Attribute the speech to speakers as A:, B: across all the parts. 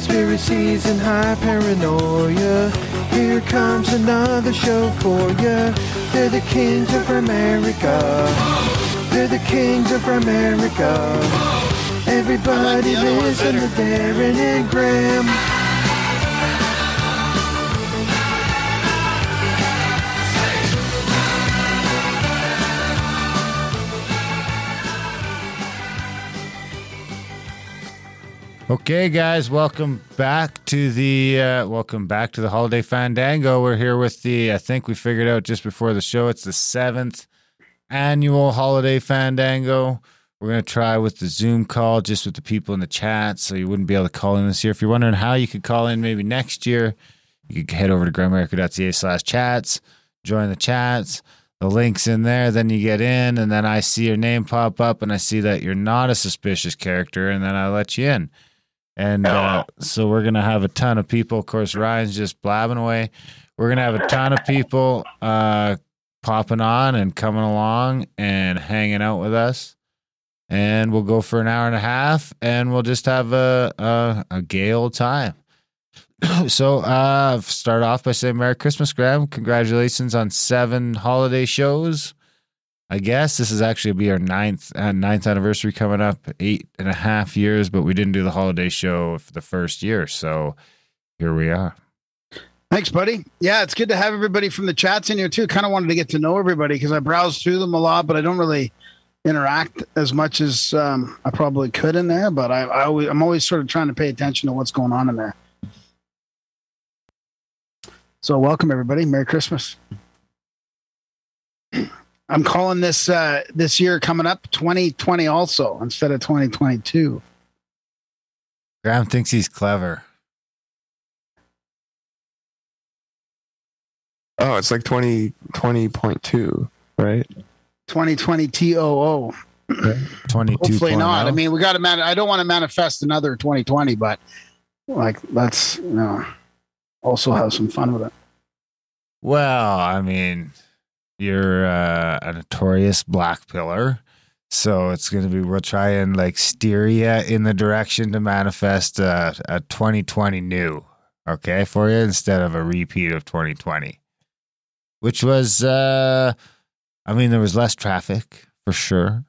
A: Conspiracies and high paranoia. Here comes another show for ya. They're the kings of America. They're the kings of America. Everybody listen to Darren and Graham.
B: Okay, guys, welcome back to the uh, welcome back to the holiday fandango. We're here with the I think we figured out just before the show. It's the seventh annual holiday fandango. We're gonna try with the Zoom call, just with the people in the chat, so you wouldn't be able to call in this year. If you're wondering how you could call in, maybe next year, you could head over to grimerica.ca slash chats, join the chats. The link's in there. Then you get in, and then I see your name pop up, and I see that you're not a suspicious character, and then I let you in. And uh, so we're gonna have a ton of people. Of course, Ryan's just blabbing away. We're gonna have a ton of people uh, popping on and coming along and hanging out with us. And we'll go for an hour and a half, and we'll just have a a, a gay old time. so, uh, start off by saying Merry Christmas, Graham. Congratulations on seven holiday shows. I guess this is actually be our ninth uh, ninth anniversary coming up, eight and a half years, but we didn't do the holiday show for the first year, so here we are.
C: Thanks, buddy. Yeah, it's good to have everybody from the chats in here too. Kind of wanted to get to know everybody because I browse through them a lot, but I don't really interact as much as um, I probably could in there. But I, I always, I'm always sort of trying to pay attention to what's going on in there. So, welcome everybody. Merry Christmas. I'm calling this uh, this year coming up 2020 also instead of 2022.
B: Graham thinks he's clever.
D: Oh, it's like 20, 20.2, right?
C: 2020 TOO.
B: Twenty two.
C: Hopefully not. I mean, we got to man. I don't want to manifest another 2020, but like let's you know also have some fun with it.
B: well, I mean, you're uh, a notorious black pillar, so it's gonna be. We'll try and like steer you in the direction to manifest a, a 2020 new, okay, for you instead of a repeat of 2020, which was. uh I mean, there was less traffic for sure.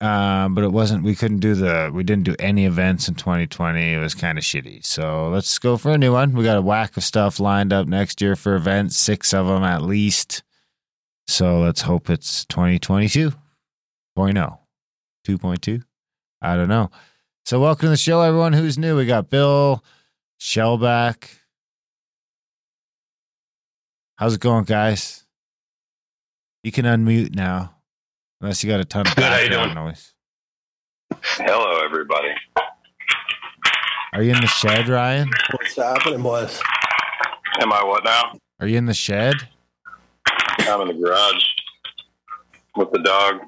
B: Um, but it wasn't. We couldn't do the. We didn't do any events in 2020. It was kind of shitty. So let's go for a new one. We got a whack of stuff lined up next year for events, six of them at least. So let's hope it's 2022 2.0, 2.2. I don't know. So welcome to the show, everyone who's new. We got Bill Shellback. How's it going, guys? You can unmute now, unless you got a ton of
E: Good, how you
B: background
E: doing?
B: noise.
E: Hello, everybody.
B: Are you in the shed, Ryan?
F: What's happening, boys?
E: Am I what now?
B: Are you in the shed?
E: I'm in the garage with the dog.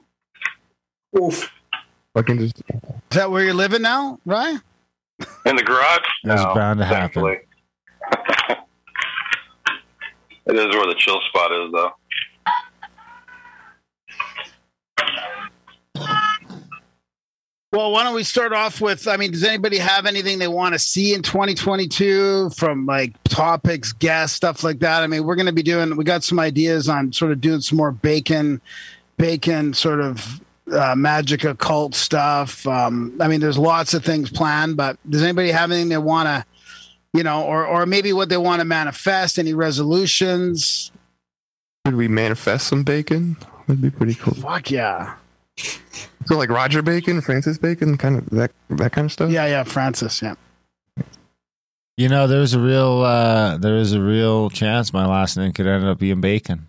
F: Oof.
D: Fucking just
C: Is that where you're living now, Ryan?
E: In the garage?
B: That's
E: no,
B: bound to happen.
E: thankfully. it is where the chill spot is, though.
C: Well, why don't we start off with? I mean, does anybody have anything they want to see in 2022 from like topics, guests, stuff like that? I mean, we're going to be doing. We got some ideas on sort of doing some more bacon, bacon sort of uh, magic occult stuff. Um, I mean, there's lots of things planned, but does anybody have anything they want to, you know, or or maybe what they want to manifest? Any resolutions?
D: could we manifest some bacon? That'd be pretty cool.
C: Fuck yeah,
D: So like Roger Bacon, Francis Bacon, kind of that that kind of stuff.
C: yeah, yeah. Francis, yeah.
B: You know, there's a real uh there is a real chance my last name could end up being Bacon.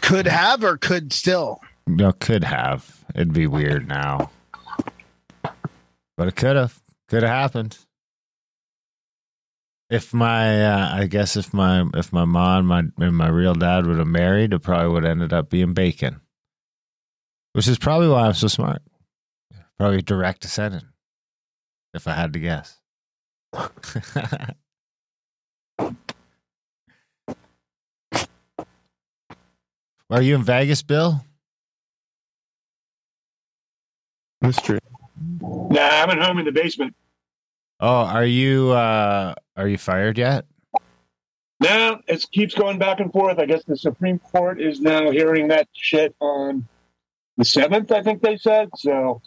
C: Could have or could still.
B: No, could have. It'd be weird now. But it could have. Could have happened. if my uh, I guess if my if my mom my and my real dad would have married, it probably would have ended up being bacon. Which is probably why I'm so smart. Probably direct descendant. If I had to guess. Are you in Vegas, Bill?
D: Mystery.
G: Nah, I'm at home in the basement.
B: Oh, are you uh are you fired yet?
G: No, it keeps going back and forth. I guess the Supreme Court is now hearing that shit on the seventh. I think they said. So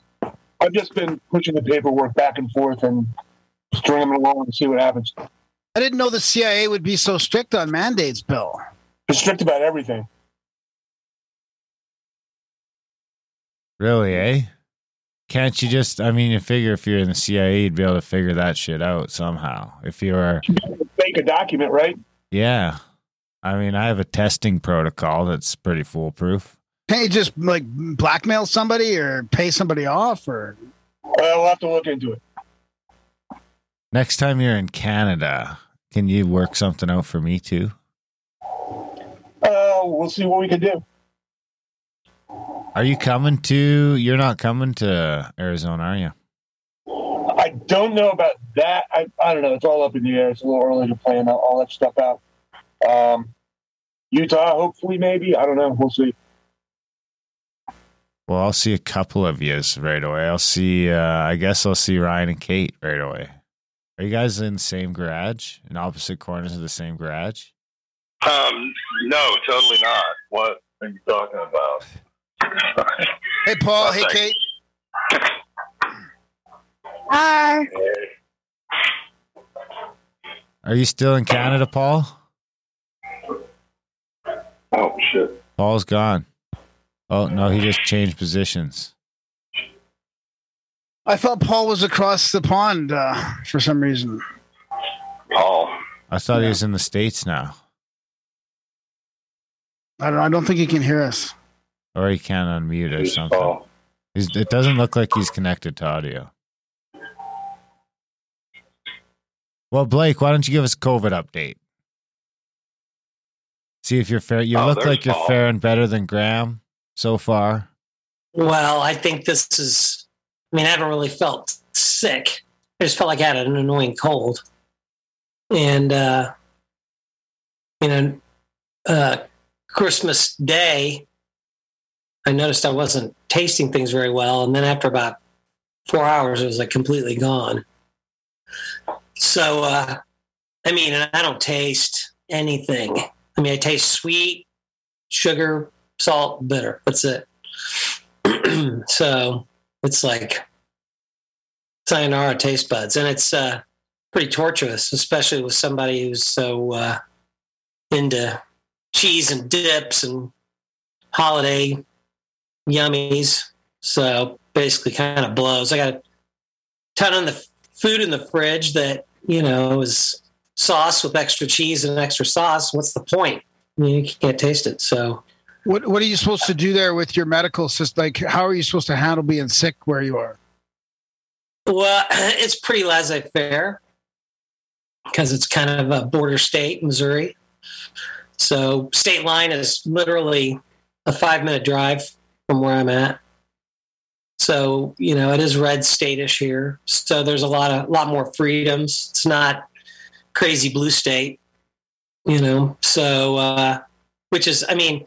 G: I've just been pushing the paperwork back and forth and stringing them along and see what happens.
C: I didn't know the CIA would be so strict on mandates, Bill.
G: They're strict about everything.
B: Really, eh? Can't you just I mean you figure if you're in the CIA you'd be able to figure that shit out somehow. If you're
G: Fake a document, right?
B: yeah. I mean I have a testing protocol that's pretty foolproof.
C: Can't you just like blackmail somebody or pay somebody off or
G: Uh, we'll have to look into it.
B: Next time you're in Canada, can you work something out for me too?
G: Uh, we'll see what we can do.
B: Are you coming to you're not coming to Arizona, are you?
G: I don't know about that. I, I don't know. It's all up in the air. It's a little early to plan all, all that stuff out. Um, Utah, hopefully, maybe. I don't know. We'll see.
B: Well, I'll see a couple of yous right away. I'll see uh I guess I'll see Ryan and Kate right away. Are you guys in the same garage? In opposite corners of the same garage?
E: Um, no, totally not. What are you talking about?
C: Hey Paul,
E: Well,
C: hey
E: thanks.
C: Kate.
H: Hi.
B: Are you still in Canada, Paul?
E: Oh shit!
B: Paul's gone. Oh no, he just changed positions.
C: I thought Paul was across the pond uh, for some reason.
E: Paul.
B: I thought he was in the States now.
C: I don't I don't think he can hear us.
B: Or he can't unmute or something.
E: Paul?
B: He's, it doesn't look like he's connected to audio. Well, Blake, why don't you give us a COVID update? See if you're fair. You
E: Oh,
B: look like you're
E: Paul.
B: faring better than Graham so far.
H: Well, I think this is, I mean, I haven't really felt sick. I just felt like I had an annoying cold. And, uh, you know, uh, Christmas Day, I noticed I wasn't tasting things very well. And then after about four hours, it was like completely gone. So, uh, I mean, I don't taste anything. I mean, I taste sweet, sugar, salt, bitter. That's it. so it's like sayonara taste buds, and it's uh, pretty torturous, especially with somebody who's so uh, into cheese and dips and holiday yummies. So basically, kind of blows. I got a ton of the food in the fridge that you know is sauce with extra cheese and extra sauce. What's the point? You can't taste it. So
C: What what are you supposed to do there with your medical system? Like, how are you supposed to handle being sick where you are?
H: Well, it's pretty laissez faire because it's kind of a border state, Missouri. So, state line is literally a five minute drive from where I'm at. So, you know, it is red statish here. So, there's a lot of lot more freedoms. It's not crazy blue state, you know. So, uh, which is, I mean,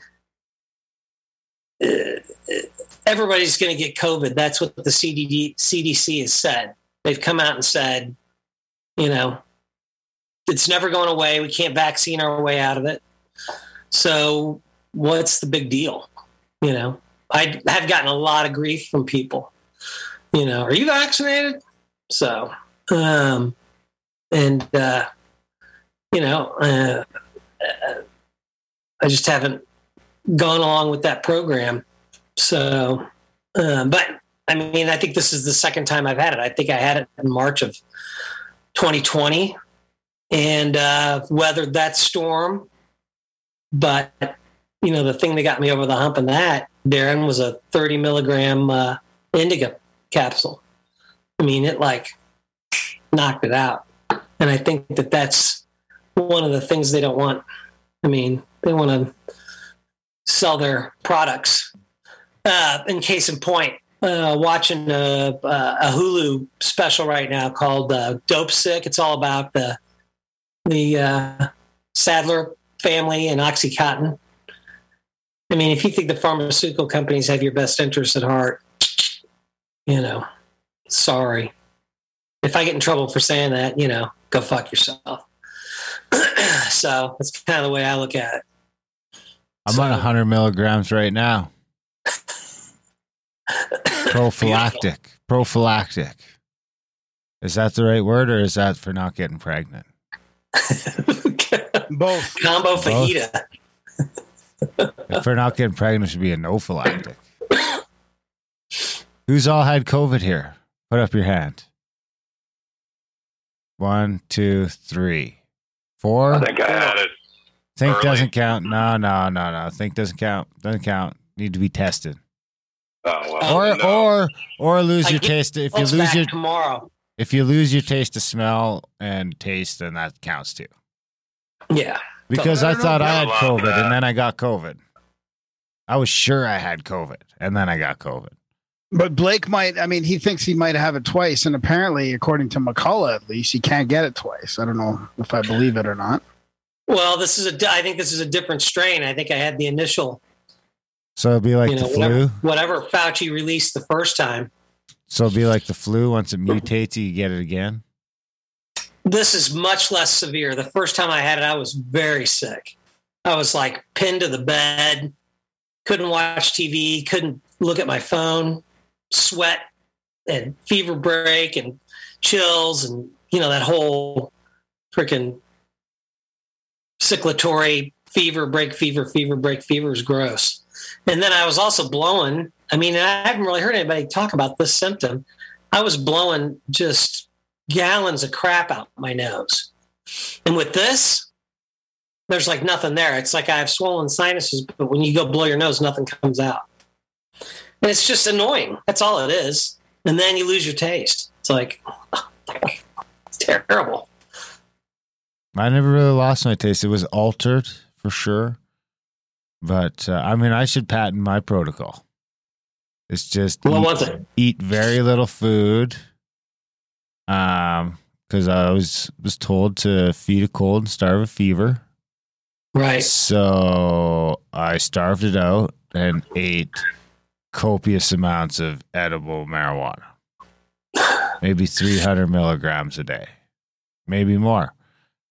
H: everybody's going to get COVID. That's what the CDD, CDC has said. They've come out and said, you know, it's never going away. We can't vaccine our way out of it. So, what's the big deal? You know, I have gotten a lot of grief from people. You know, are you vaccinated? So, um, and uh, you know, uh, uh, I just haven't gone along with that program. So, uh, but I mean, I think this is the second time I've had it. I think I had it in March of 2020 and uh, weathered that storm. But, you know, the thing that got me over the hump in that, Darren, was a 30 milligram uh, capsule. I mean, it like knocked it out. And I think that that's one of the things they don't want. I mean, they want to sell their products. Uh, in case in point, uh, watching a, a Hulu special right now called uh, "Dopesick." It's all about the the uh, Sackler family and OxyContin. I mean, if you think the pharmaceutical companies have your best interests at heart, you know, sorry. If I get in trouble for saying that, you know, go fuck yourself. so that's kind of the way I look at it.
B: I'm on 100 milligrams right now. Prophylactic. Prophylactic. Is that the right word or is that for not getting pregnant?
C: Both.
H: Combo fajita.
B: If for not getting pregnant, it should be a nophylactic. Who's all had COVID here? Put up your hand. One, two, three, four.
E: I think I had it.
B: Think
E: early.
B: doesn't count. No, no, no, no. Think doesn't count. Doesn't count. Need to be tested.
E: Oh, well, oh,
B: Or
E: no.
B: or or lose
H: I
B: your taste. If you lose your
H: tomorrow.
B: if you lose your taste of smell and taste, then that counts too.
H: Yeah.
B: Because
C: I
B: I, thought I had COVID
E: that.
B: and then I got COVID. I was sure I had COVID and then I got COVID.
C: But Blake might. I mean, he thinks he might have it twice, and apparently, according to McCullough, at least, he can't get it twice. I don't know if I believe it or not.
H: Well, this is a. I think this is a different strain. I think I had the initial,
B: So it'd be like
H: you know,
B: the flu.
H: whatever, whatever Fauci released the first time.
B: So it'd be like the flu. Once it mutates, you get it again.
H: This is much less severe. The first time I had it, I was very sick. I was like pinned to the bed, couldn't watch TV, couldn't look at my phone, sweat and fever break and chills and you know that whole freaking cyclatory fever break fever fever break fever is gross. And then I was also blowing. I mean, I haven't really heard anybody talk about this symptom. I was blowing just gallons of crap out my nose. And with this, there's like nothing there. It's like I have swollen sinuses, but when you go blow your nose, nothing comes out. And it's just annoying. That's all it is. And then you lose your taste. It's like, it's terrible.
B: I never really lost my taste. It was altered for sure. But uh, I mean, I should patent my protocol. It's just
H: What
B: eat,
H: was it?
B: eat very little food. Um, because I was was told to feed a cold and starve a fever.
H: Right.
B: So I starved it out and ate copious amounts of edible marijuana. Maybe 300 milligrams a day, maybe more.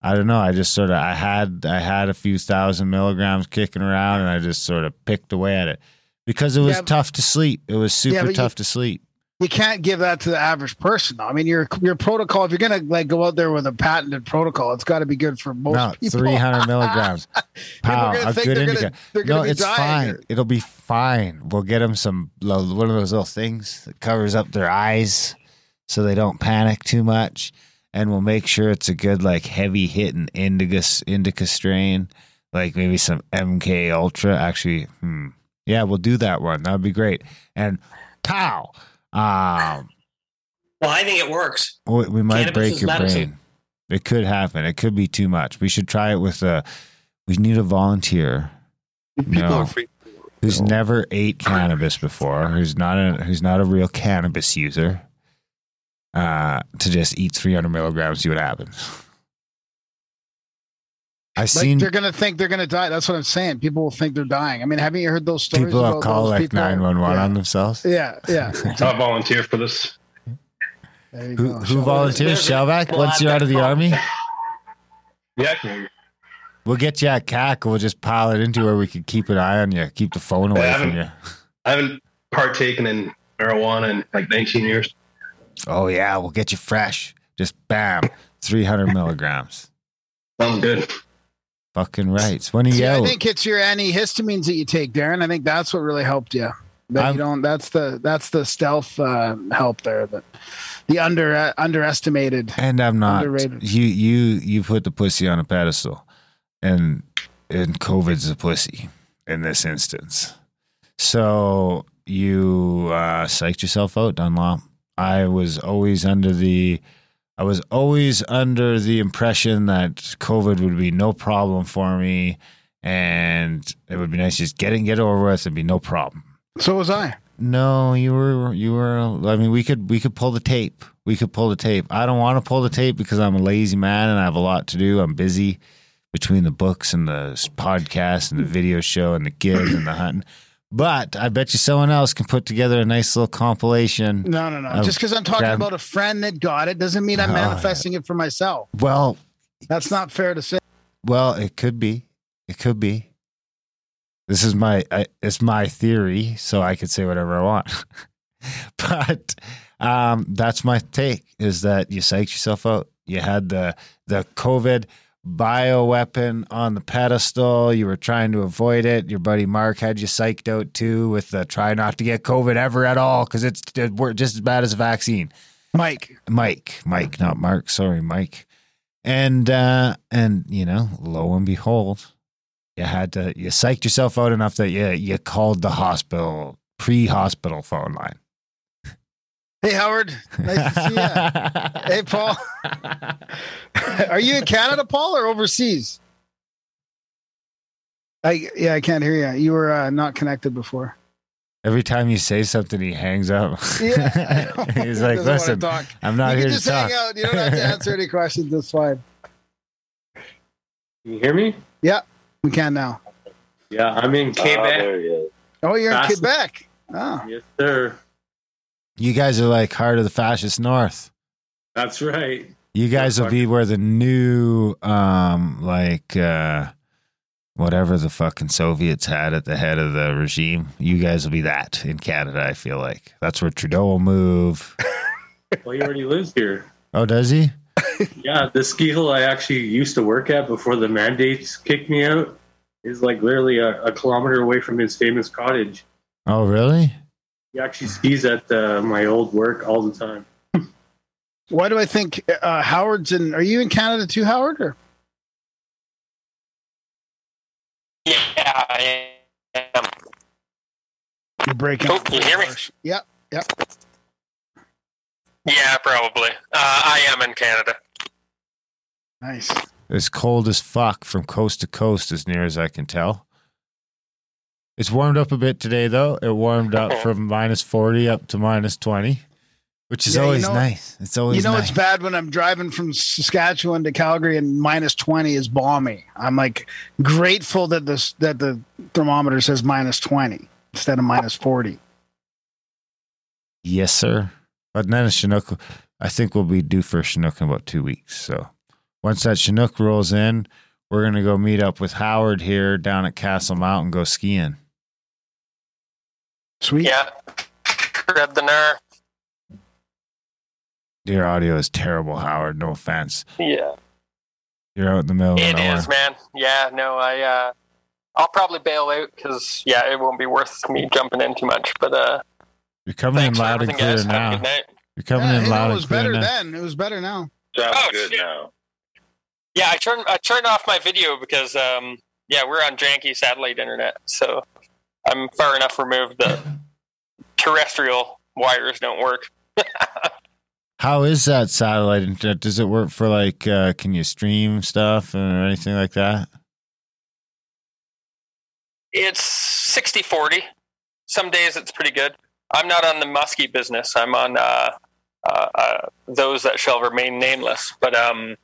B: I don't know. I just sort of I had I had a few thousand milligrams kicking around, and I just sort of picked away at it because it was
C: Yeah,
B: tough to sleep. It was super
C: you-
B: tough to sleep.
C: You can't give that to the average person. though. I mean, your your protocol. If you're gonna like go out there with a patented protocol, it's got to be good for most
B: no,
C: people.
B: 300 milligrams. Pow, a
C: think
B: good
C: they're gonna-
B: indicator.
C: they're gonna
B: No,
C: be
B: it's fine.
C: or-
B: It'll be fine. We'll get them some one of those little things that covers up their eyes so they don't panic too much, and we'll make sure it's a good like heavy hitting indica indica strain, like maybe some MK Ultra. Actually, hmm, yeah, we'll do that one. That would be great. And pow, um,
H: Well, I think it works.
B: we, we might
H: Cannabis
B: break your
H: medicine.
B: brain. It could happen. It could be too much. We should try it with a. We need a volunteer
D: People
B: No.
D: are free.
B: who's never ate cannabis before, who's not a who's not a real cannabis user, uh, to just eat 300 milligrams, see what happens. I
C: Like
B: seen
C: they're gonna think they're gonna die. That's what I'm saying. People will think they're dying. I mean, haven't you heard those stories?
B: people have
C: about
B: called like 911
C: yeah.
B: on themselves.
C: Yeah, yeah.
E: I'll volunteer for this.
C: There you
B: Who,
C: go.
B: who volunteers?
H: there's a-
B: Shellback?
H: well,
B: Once
H: I've
B: you're out of the
H: call-
B: army,
E: Yeah, can
B: we'll get you at CAC. We'll just pile it into where we can keep an eye on you, keep the phone away
E: Yeah,
B: from you.
E: I haven't partaken in marijuana in like 19 years.
B: Oh yeah, we'll get you fresh. Just bam, 300 milligrams.
E: Sounds good.
B: Fucking right. When are you
C: See, I think it's your antihistamines that you take, Darren. I think that's what really helped you. That you don't. That's the that's the stealth uh, help there. That the under uh, underestimated.
B: And I'm not.
C: Underrated.
B: You you you put the pussy on a pedestal, and and COVID's a pussy in this instance. So you uh, psyched yourself out, Dunlop. I was always under the I was always under the impression that COVID would be no problem for me, and it would be nice to just get it and get over with. It'd be no problem.
C: So was I.
B: No, you were you were. I mean, we could we could pull the tape. We could pull the tape. I don't want to pull the tape because I'm a lazy man and I have a lot to do. I'm busy between the books and the podcast and the video show and the gigs and the hunting. But I bet you someone else can put together a nice little compilation.
C: No, no, no. Just because I'm talking
B: grab-
C: about a friend that got it doesn't mean I'm
B: Oh, yeah.
C: manifesting it for myself.
B: Well,
C: That's not fair to say.
B: Well, it could be. It could be. This is my I, it's my theory, so I could say whatever I want. but um, that's my take: is that you psyched yourself out. You had the the COVID bioweapon on the pedestal. You were trying to avoid it. Your buddy Mark had you psyched out too with the try not to get COVID ever at all because it's just as bad as a vaccine.
C: Mike.
B: Mike, Mike, not Mark. Sorry, Mike. And uh and you know, lo and behold, you had to you psyched yourself out enough that you you called the hospital pre-hospital phone line.
C: Hey, Howard. Nice to see you. hey, Paul. Are you in Canada, Paul, or overseas? I yeah, I can't hear you. You were uh, not connected before.
B: Every time you say something, he hangs up.
C: Yeah,
B: He's like,
C: doesn't
B: "Listen,
C: talk.
B: I'm not
C: you
B: here
C: can
B: to
C: just
B: talk."
C: hang out. You don't have to answer any questions. That's fine.
I: You hear me?
C: Yeah, we can now.
I: Yeah, I'm in Quebec.
E: there he is.
C: Oh, you're in Quebec. Oh,
I: Yes, sir.
B: You guys are like heart of the fascist north.
I: That's right.
B: You guys will be where the new, um, like, uh, whatever the fucking Soviets had at the head of the regime. You guys will be that in Canada. I feel like that's where Trudeau will move.
I: Well, he already lives here.
B: Oh, does he?
I: Yeah, the ski hill I actually used to work at before the mandates kicked me out is like literally a, a kilometer away from his famous cottage.
B: Oh, really?
I: He actually skis at uh, my old work all the time.
C: why do I think uh, Howard's in? Are you in Canada too, Howard? Or
J: Yeah, I am.
C: you're breaking?
J: Oh, can you hear me?
C: Yep. Yep.
J: Yeah, probably. Uh, I am in Canada.
C: Nice.
B: It's cold as fuck from coast to coast, as near as I can tell. It's warmed up a bit today, though. It warmed up from minus 40 up to minus 20, which is
C: Yeah, you
B: always
C: know-
B: nice. It's always
C: you know
B: nice.
C: it's bad when I'm driving from Saskatchewan to Calgary and minus twenty is balmy. I'm like grateful that this that the thermometer says minus twenty instead of minus forty.
B: Yes, sir. But then a Chinook, I think we'll be due for a Chinook in about two weeks. So once that Chinook rolls in, we're going to go meet up with Howard here down at Castle Mountain, and go skiing.
C: Sweet.
J: Yeah. Grab the nar.
B: Your audio is terrible, Howard. No offense.
J: Yeah.
B: You're out in the middle of
J: It
B: nowhere.
J: is, man. Yeah, no, I uh I'll probably bail out because yeah, it won't be worth me jumping in too much. But uh
B: You're coming in loud and
J: everything,
B: clear
J: guys.
B: Now. You're coming
C: Yeah,
B: in
C: hey, no,
B: loud
C: it was better
B: now.
C: then. It was better now.
E: Sounds
J: Oh,
E: good
J: shit.
E: now.
J: Yeah, I turned I turned off my video because um yeah, we're on janky satellite internet, so I'm far enough removed that terrestrial wires don't work.
B: How is that satellite internet? Does it work for like, uh, can you stream stuff or anything like that?
J: It's 60 40. Some days it's pretty good. I'm not on the muskie business. I'm on uh, uh, uh, those that shall remain nameless. But um,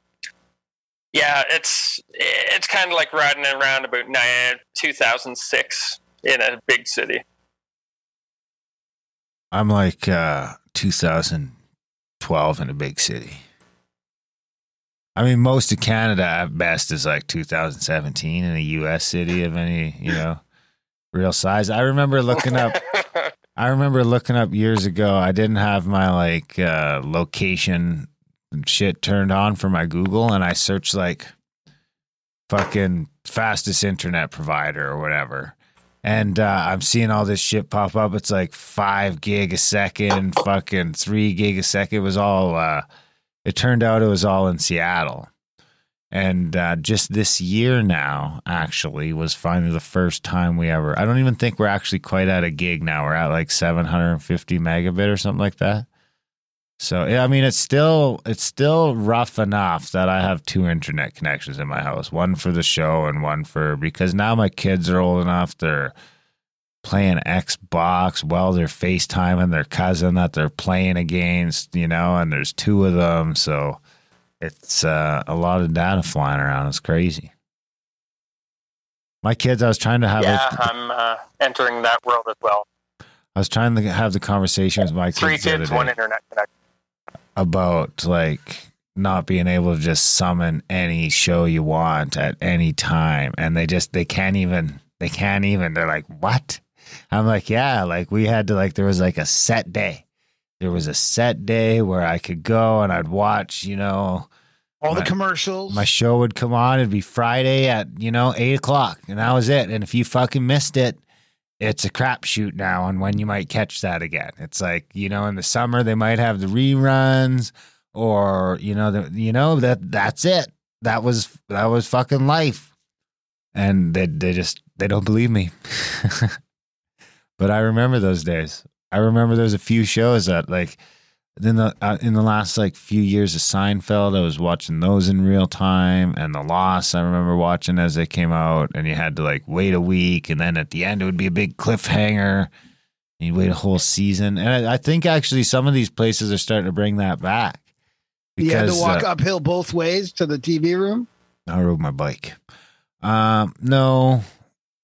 J: yeah, it's it's kind of like riding around about 2006 in a big city.
B: I'm like uh, 2012 in a big city. I mean, most of Canada at best is like 2017 in a U.S. city of any, you know, real size. I remember looking up. I remember looking up years ago. I didn't have my like uh, location shit turned on for my Google, and I searched like fucking fastest internet provider or whatever. And uh, I'm seeing all this shit pop up. It's like five gig a second, fucking three gig a second. It was all. Uh, it turned out it was all in Seattle. And uh, just this year now, actually, was finally the first time we ever. I don't even think we're actually quite at a gig now. We're at like 750 megabit or something like that. So yeah, I mean, it's still it's still rough enough that I have two internet connections in my house, one for the show and one for because now my kids are old enough they're playing Xbox while they're FaceTiming their cousin that they're playing against, you know, and there's two of them, so it's uh, a lot of data flying around. It's crazy. My kids, I was trying to have
J: yeah,
B: a,
J: I'm uh, entering that world as well.
B: I was trying to have the conversation with my
J: Three
B: kids other
J: kids, one internet connection.
B: About like not being able to just summon any show you want at any time and they just they can't even they can't even they're like what i'm like yeah like we had to like there was like a set day there was a set day where i could go and i'd watch you know
C: All the commercials.
B: my show would come on it'd be friday at you know eight o'clock and that was it and if you fucking missed it it's a crapshoot now on when you might catch that again. It's like you know, in the summer they might have the reruns, or you know, the, you know that that's it. That was that was fucking life, and they they just they don't believe me. but I remember those days. I remember there was a few shows that like in the uh, in the last like few years of Seinfeld, I was watching those in real time, and The Lost. I remember watching as they came out, and you had to like wait a week, and then at the end it would be a big cliffhanger. And you'd wait a whole season, and I, I think actually some of these places are starting to bring that back.
C: you had to walk
B: uh,
C: uphill both ways to the TV room.
B: I rode my bike. Um, no,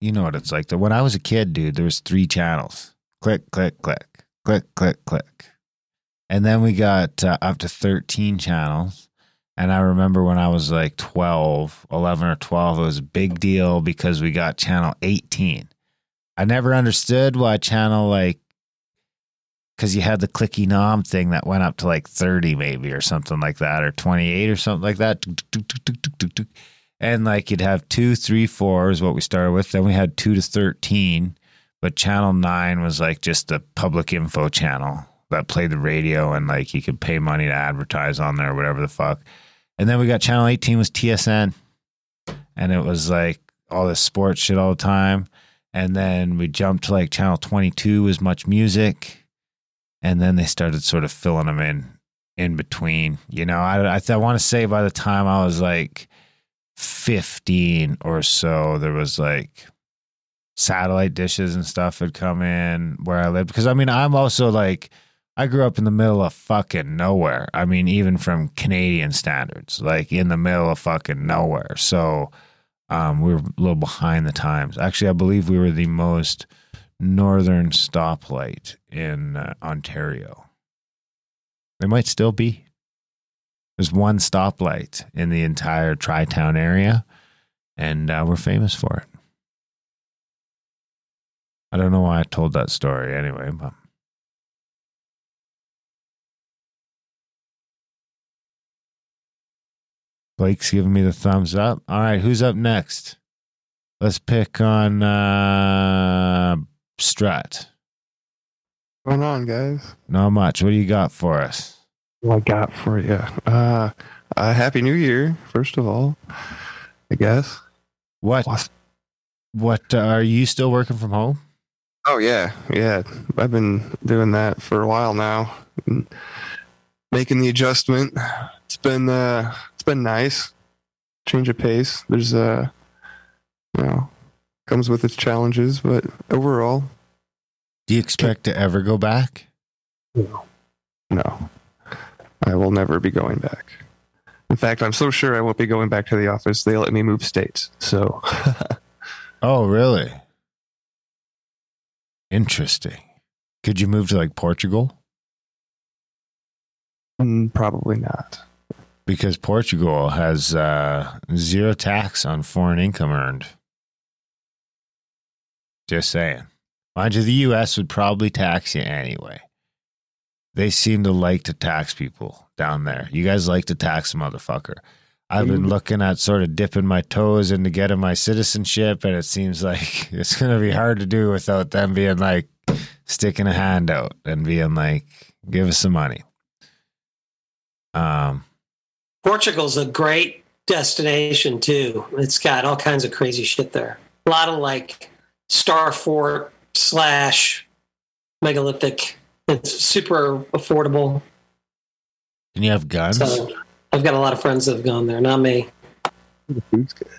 B: you know what it's like. When I was a kid, dude, there was three channels: click, click, click, click, click, click, and then we got uh, up to thirteen channels. And I remember when I was like 12, 11 or 12, it was a big deal because we got channel 18. I never understood why channel like because you had the clicky nom thing that went up to like 30 maybe or something like that or 28 or something like that and like you'd have two three four is what we started with then we had two to 13 but channel 9 was like just the public info channel that played the radio and like you could pay money to advertise on there or whatever the fuck. And then we got channel 18 was tsn and it was like all this sports shit all the time. And then we jumped to like channel 22 was much music. And then they started sort of filling them in in between you know? I i, I want to say by the time i was like 15 or so there was like satellite dishes and stuff had come in where i lived. Because i mean i'm also like i grew up in the middle of fucking nowhere i mean even from canadian standards like in the middle of fucking nowhere so um, we were a little behind the times. Actually, I believe we were the most northern stoplight in uh, Ontario. They might still be. There's one stoplight in the entire Tri Town area, and uh, we're famous for it. I don't know why I told that story anyway, but. Blake's giving me the thumbs up. All right, who's up next? Let's pick on uh Strut.
D: What's going on, guys?
B: Not much. What do you got for us?
D: What I got for you? Uh, uh, Happy New Year, first of all. I guess.
B: What? What uh, are you still working from home?
D: Oh yeah, yeah. I've been doing that for a while now, making the adjustment. It's been uh, been nice. Change of pace. There's uh, you know, comes with its challenges, but overall,
B: Do you expect to ever go back?
D: No. No. I will never be going back. In fact, I'm so sure I won't be going back to the office. They let me move states. So
B: Oh, really? Interesting. Could you move to like Portugal?
D: mm, probably not.
B: Because Portugal has uh, zero tax on foreign income earned. Just saying. Mind you, the U.S. would probably tax you anyway. They seem to like to tax people down there. You guys like to tax a motherfucker. I've been looking at sort of dipping my toes into getting my citizenship, and it seems like it's going to be hard to do without them being like sticking a hand out and being like, "Give us some money." Um,
H: Portugal's a great destination too. It's got all kinds of crazy shit there. A lot of like Star Fort slash megalithic. It's super affordable.
B: And you have guns?
H: So I've got a lot of friends that have gone there. Not me.
D: The food's good.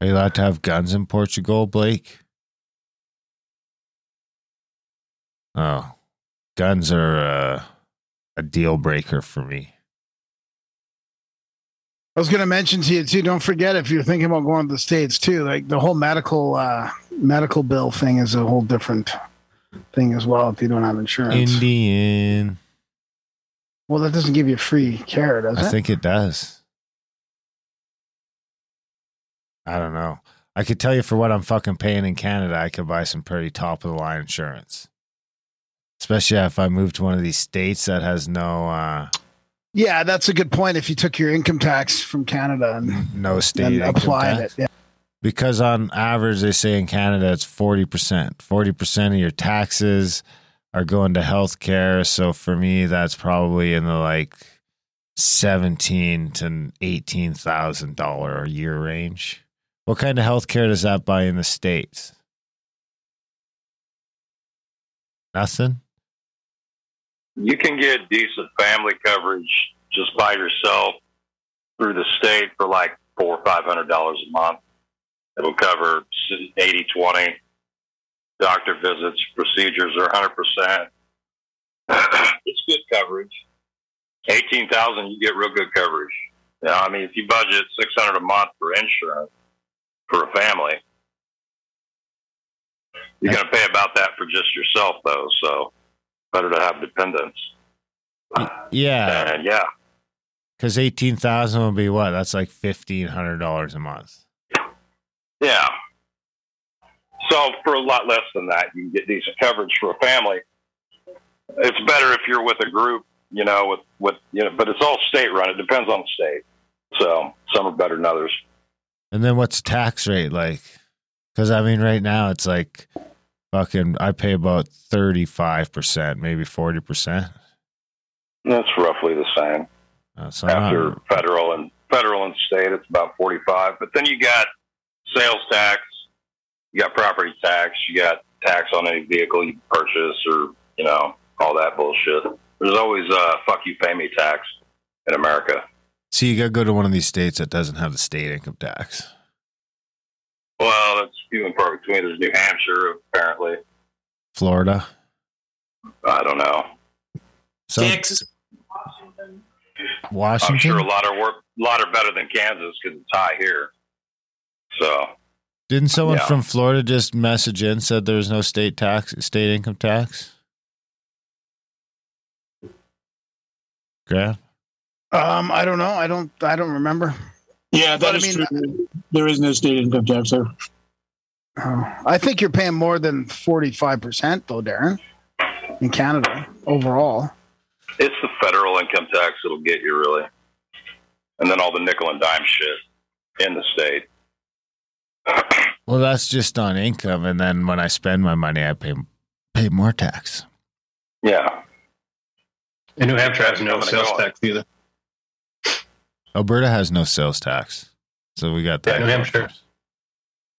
B: Are you allowed to have guns in Portugal, Blake? Oh, guns are uh, a deal breaker for me.
C: I was going to mention to you too. Don't forget if you're thinking about going to the states too, like the whole medical uh, medical bill thing is a whole different thing as well. If you don't have insurance,
B: Indian.
C: well, that doesn't give you free care, does
B: I
C: it?
B: I think it does. I don't know. I could tell you for what I'm fucking paying in Canada, I could buy some pretty top of the line insurance. Especially if I move to one of these states that has no uh
C: yeah, that's a good point. If you took your income tax from Canada and,
B: no state
C: and applied
B: tax.
C: it, yeah.
B: Because on average they say in Canada it's forty percent. Forty percent of your taxes are going to health care. So for me that's probably in the like seventeen to eighteen thousand dollar a year range. What kind of health care does that buy in the States? Nothing?
E: You can get decent family coverage just by yourself through the state for like four or five hundred dollars a month. It'll cover 80 20 doctor visits, procedures are 100%. it's good coverage. 18,000, you get real good coverage. You I mean, if you budget 600 a month for insurance for a family, you're going to pay about that for just yourself, though. So better to have dependents.
B: Yeah.
E: And yeah,
B: Because eighteen thousand would be what? That's like fifteen hundred dollars a month.
E: yeah. So for a lot less than that, you can get decent coverage for a family. It's better if you're with a group, you know, with with you know, but it's all state run. It depends on the state. So some are better than others.
B: And then what's tax rate like? Because I mean, right now it's like fucking. I pay about thirty five percent, maybe forty percent.
E: That's roughly the same.
B: Uh, so
E: After
B: not-
E: federal and federal and state, it's about forty five. But then you got sales tax, you got property tax, you got tax on any vehicle you purchase, or you know all that bullshit. There's always uh, "fuck you, pay me" tax in America.
B: so you got to go to one of these states that doesn't have the state income tax.
E: Well, that's few and far between. There's New Hampshire, apparently.
B: Florida.
E: I don't know.
B: So
H: Texas.
B: Washington.
E: I'm sure a lot are work, a lot are better than Kansas because it's high here. So
B: Didn't someone
E: Yeah.
B: from Florida just message in said there's no state tax, state income tax? Graham?
C: Um, I don't know. I don't. I don't remember.
G: Yeah,
C: But
G: that
C: I
G: is
C: mean-
G: true. There is no state income tax there.
C: Oh, I think you're paying more than forty five percent though, Darren, in Canada overall.
E: it's the federal income tax that'll get you really, and then all the nickel and dime shit in the state.
B: Well, that's just on income, and then when I spend my money, I pay pay more tax.
E: Yeah,
I: And New Hampshire has no sales tax either.
B: Alberta has no sales tax, so we got that.
I: Yeah, New Hampshire.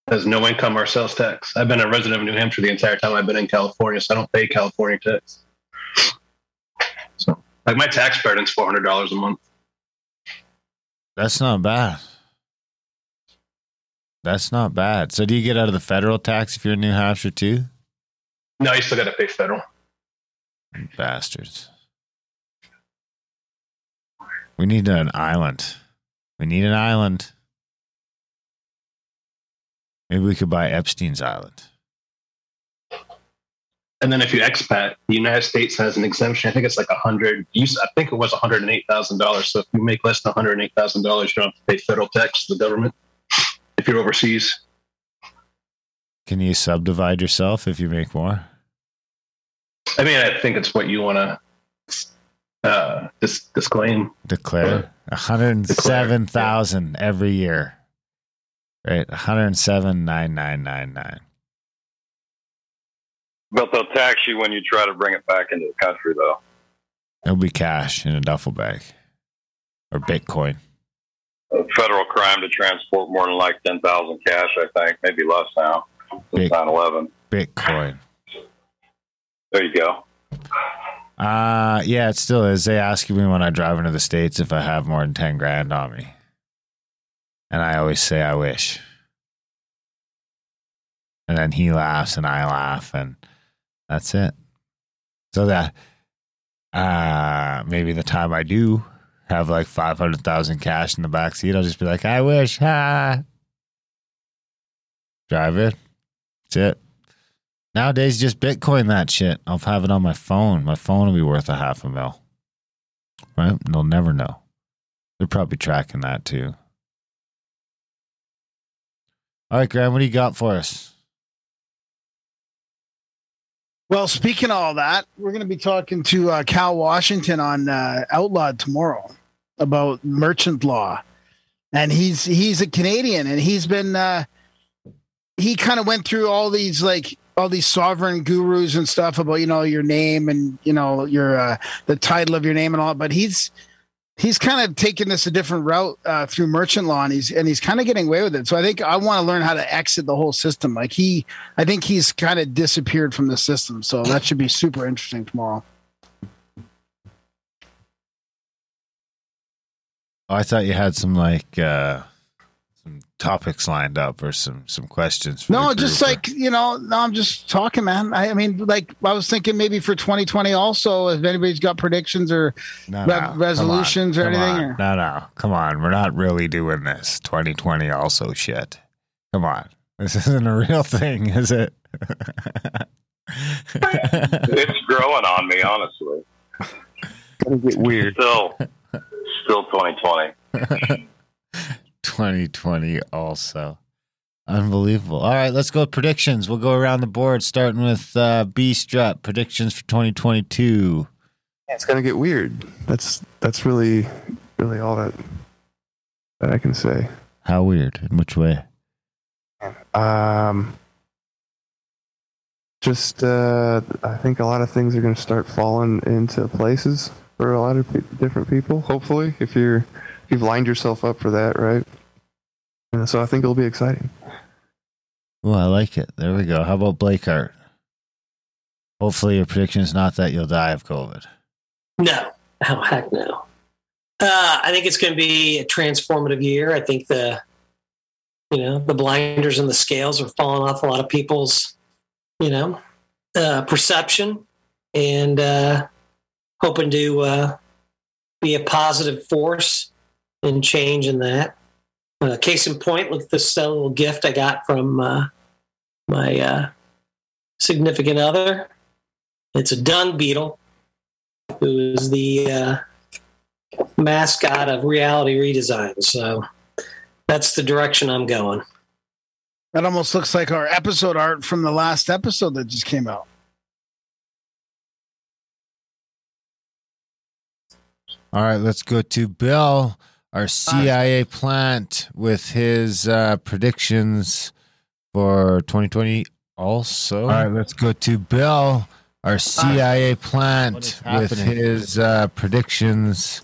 I: Has no income or sales tax. I've been a resident of New Hampshire the entire time I've been in California, so I don't pay California tax. So, like my tax burden's four hundred dollars a month.
B: That's not bad. That's not bad. So, do you get out of the federal tax if you're in New Hampshire too?
I: No, you still got to pay federal.
B: Bastards. We need an island. We need an island. Maybe we could buy Epstein's Island.
I: And then if you expat, the United States has an exemption. I think it's like a hundred. I think it was one hundred and eight thousand dollars. So if you make less than one hundred eight thousand dollars, you don't have to pay federal tax to the government. If you're overseas,
B: Can you subdivide yourself if you make more?
I: I mean, I think it's what you want to uh, dis- disclaim.
B: Declare a hundred and seven thousand every year. Right, one hundred and seven nine nine nine nine.
E: but they'll tax you when you try to bring it back into the country, though.
B: It'll be cash in a duffel bag or Bitcoin.
E: A federal crime to transport more than like ten thousand cash. I think maybe less now. Since
B: Big.
E: 9/11.
B: Bitcoin.
E: There you go.
B: Uh yeah, it still is. They ask me when I drive into the States if I have more than ten grand on me. And I always say I wish. And then he laughs and I laugh and that's it. So that uh maybe the time I do have like five hundred thousand cash in the back seat, I'll just be like, I wish. Ha. Drive it. That's it. Nowadays, just Bitcoin that shit. I'll have it on my phone. My phone will be worth a half a mil. Right? They'll never know. They're probably tracking that too. All right, Graham, what do you got for us?
C: Well, speaking of all that, we're going to be talking to uh, Cal Washington on uh, Outlawed tomorrow about merchant law, and he's he's a Canadian, and he's been uh, he kind of went through all these like all these sovereign gurus and stuff about you know your name and you know your uh, the title of your name and all, but he's he's kind of taking this a different route uh, through merchant law and he's and he's kind of getting away with it. So i think i want to learn how to exit the whole system. Like he i think he's kind of disappeared from the system. So that should be super interesting tomorrow.
B: Oh, I thought you had some like uh topics lined up or some some questions. for
C: no just
B: group.
C: like you know no i'm just talking man I, I mean like i was thinking maybe for 2020 also if anybody's got predictions or
B: No,
C: re-
B: no, come
C: resolutions
B: on,
C: or anything or
B: No, no, come on. We're not really doing this. 2020 also shit. Come on. This isn't a real thing, is it?
E: it's growing on me, honestly.
D: Gonna get weird.
E: Still, still 2020.
B: 2020 also. Unbelievable. All right, let's go with predictions. We'll go around the board starting with uh, B Strut. Predictions for 2022.
D: It's gonna get weird. That's that's really really all that that I can say.
B: How weird? In which way?
D: Um, just uh, I think a lot of things are to start falling into places for a lot of pe- different people. Hopefully, if you're you've lined yourself up for that, right? And so I think it'll be exciting.
B: Oh, I like it. There we go. How about Blake Hart? Hopefully, your prediction is not that you'll die of COVID.
H: No. Oh, heck no. Uh, I think it's going to be a transformative year. I think the, you know, the blinders and the scales are falling off a lot of people's, you know, uh, perception and uh, hoping to uh, be a positive force and change in that. Uh, case in point, look at this little gift I got from uh, my uh, significant other. It's a dung beetle who is the uh, mascot of reality redesign. So that's the direction I'm going.
C: that almost looks like our episode art from the last episode that just came out
B: All right, let's go to Bill, our CIA plant, with his uh, predictions for 2020. Also, all right, let's go to Bill, our CIA plant, with his uh, predictions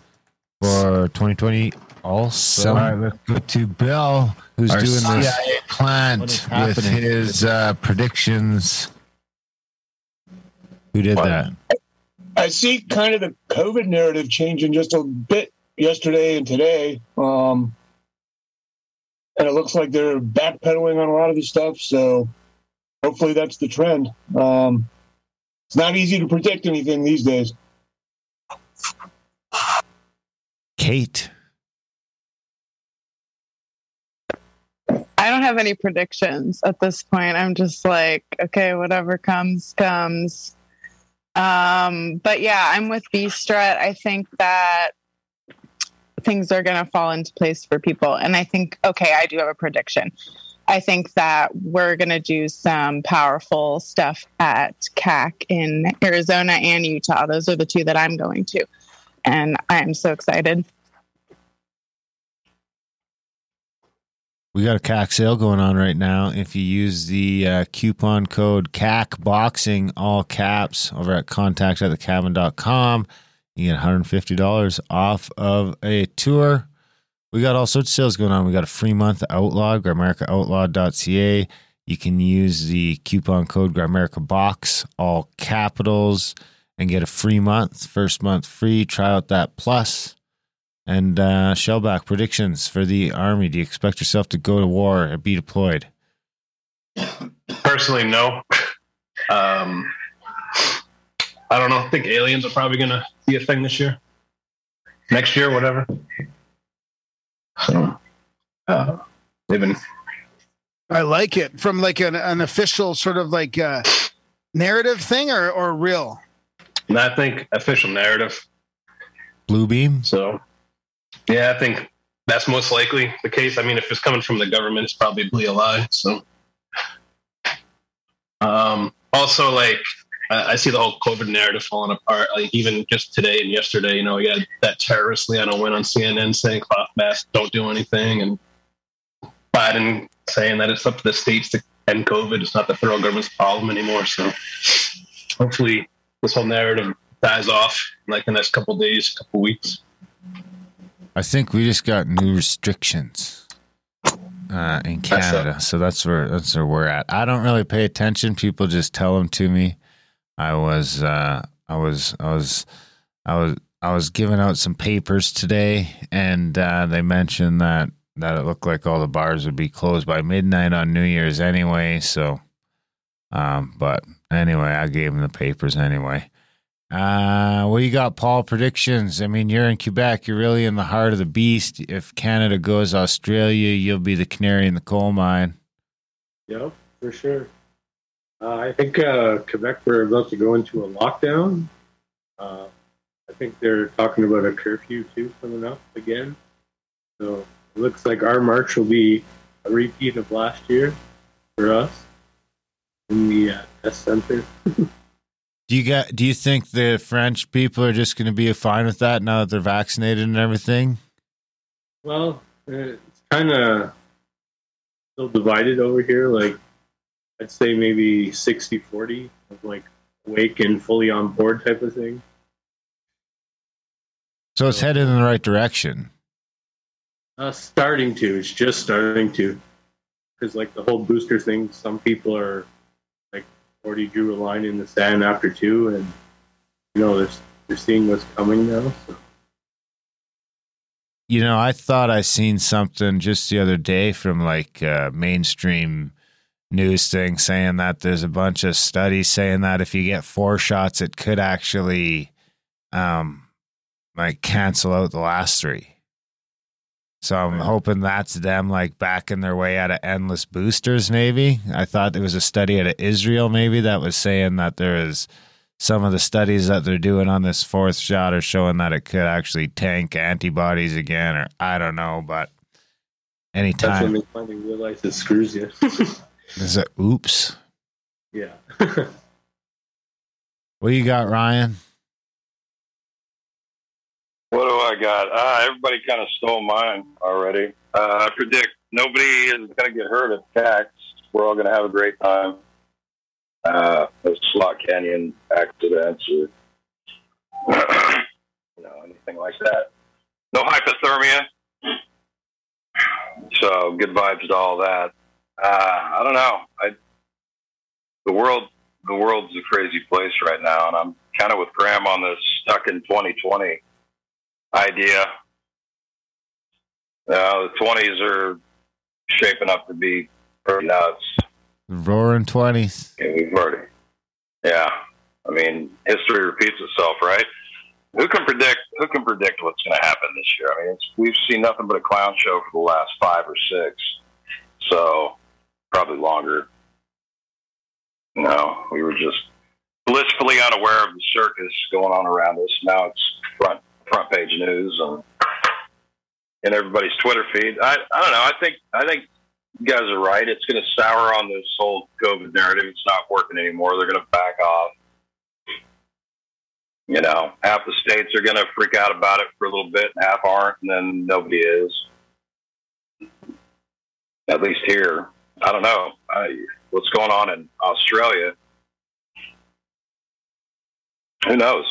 B: for 2020. Also, all right, let's go to Bill, who's
K: Our
B: doing
K: CIA
B: this plant with his uh, predictions. Who did that?
G: I see kind of the COVID narrative changing just a bit yesterday and today. Um, and it looks like they're backpedaling on a lot of the stuff. So hopefully that's the trend. Um, it's not easy to predict anything these days.
B: Kate.
L: I don't have any predictions at this point. I'm just like, okay, whatever comes, comes. Um, but yeah, I'm with B Strut. I think that things are going to fall into place for people. And I think, okay, I do have a prediction. I think that we're going to do some powerful stuff at CAC in Arizona and Utah. Those are the two that I'm going to. And I'm so excited.
B: We got a CAC sale going on right now. If you use the uh, coupon code CAC Boxing, all caps, over at contact at thecabin.com, you get $150 off of a tour. We got all sorts of sales going on. We got a free month Outlaw, GrimericaOutlaw.ca. You can use the coupon code Gramerica Box, all capitals, and get a free month, first month free. Try out that plus. And uh, Shellback predictions for the army. Do you expect yourself to go to war or be deployed?
I: Personally, no. Um, I don't know. I think aliens are probably going to be a thing this year, next year, whatever. So, uh, they've been
C: I like it from like an, an official sort of like uh, narrative thing or or real.
I: And I think official narrative.
B: Blue beam.
I: So, yeah, I think that's most likely the case. I mean, if it's coming from the government, it's probably a lie. So, um, also like I, I see the whole COVID narrative falling apart. Like even just today and yesterday, you know, we had that terrorist Leana Wen on CNN saying cloth masks don't do anything, and Biden saying that it's up to the states to end COVID. It's not the federal government's problem anymore. So hopefully this whole narrative dies off in like the next couple days, couple weeks.
B: I think we just got new restrictions uh, in Canada, so that's where that's where we're at. I don't really pay attention. People just tell them to me. I was uh, I was I was I was I was giving out some papers today, and uh, they mentioned that that it looked like all the bars would be closed by midnight on New Year's anyway. So, um, but anyway, I gave them the papers anyway. Uh, what you got, Paul? Predictions. I mean, you're in Quebec. You're really in the heart of the beast. If Canada goes Australia, you'll be the canary in the coal mine.
K: Yep, for sure. Uh, I think uh, Quebec we're about to go into a lockdown. Uh, I think they're talking about a curfew too coming up again. So it looks like our march will be a repeat of last year for us in the uh, test center.
B: Do you got? Do you think the French people are just going to be fine with that now that they're vaccinated and everything?
K: Well, it's kind of still divided over here. Like, I'd say maybe 60 40 of like awake and fully on board type of thing.
B: So it's headed in the right direction.
K: Uh, starting to. It's just starting to. Because, like, the whole booster thing, some people are, like, already drew a line in the sand after two, and, you know, they're, they're seeing what's coming now. So.
B: You know, I thought I seen something just the other day from like uh, mainstream news thing saying that there's a bunch of studies saying that if you get four shots, it could actually um like cancel out the last three. So I'm hoping that's them like backing their way out of endless boosters. Maybe I thought there was a study out of Israel, maybe that was saying that there is some of the studies that they're doing on this fourth shot are showing that it could actually tank antibodies again, or I don't know, but
K: That's
B: anytime
K: when they finally realize it screws you.
B: is it oops.
K: yeah.
B: What do you got, Ryan?
E: What do I got? Uh, everybody kind of stole mine already. Uh, I predict nobody is going to get hurt at CAC. We're all going to have a great time. Uh, those slot canyon accidents or you know anything like that. No hypothermia. So good vibes to all that. Uh, I don't know. I the world the world's a crazy place right now, and I'm kind of with Graham on this stuck in 2020 idea. Uh, the 20s are shaping up to be pretty nuts.
B: Roaring twenties.
E: Yeah, we've already. Yeah, I mean, history repeats itself, right? Who can predict? Who can predict what's going to happen this year? I mean, it's, we've seen nothing but a clown show for the last five or six, so probably longer. No, we were just blissfully unaware of the circus going on around us. Now it's front front page news and in everybody's Twitter feed. I I don't know. I think I think you guys are right. It's going to sour on this whole COVID narrative. It's not working anymore. They're going to back off. You know, half the states are going to freak out about it for a little bit, and half aren't, and then nobody is. At least here, I don't know I, what's going on in Australia. Who knows?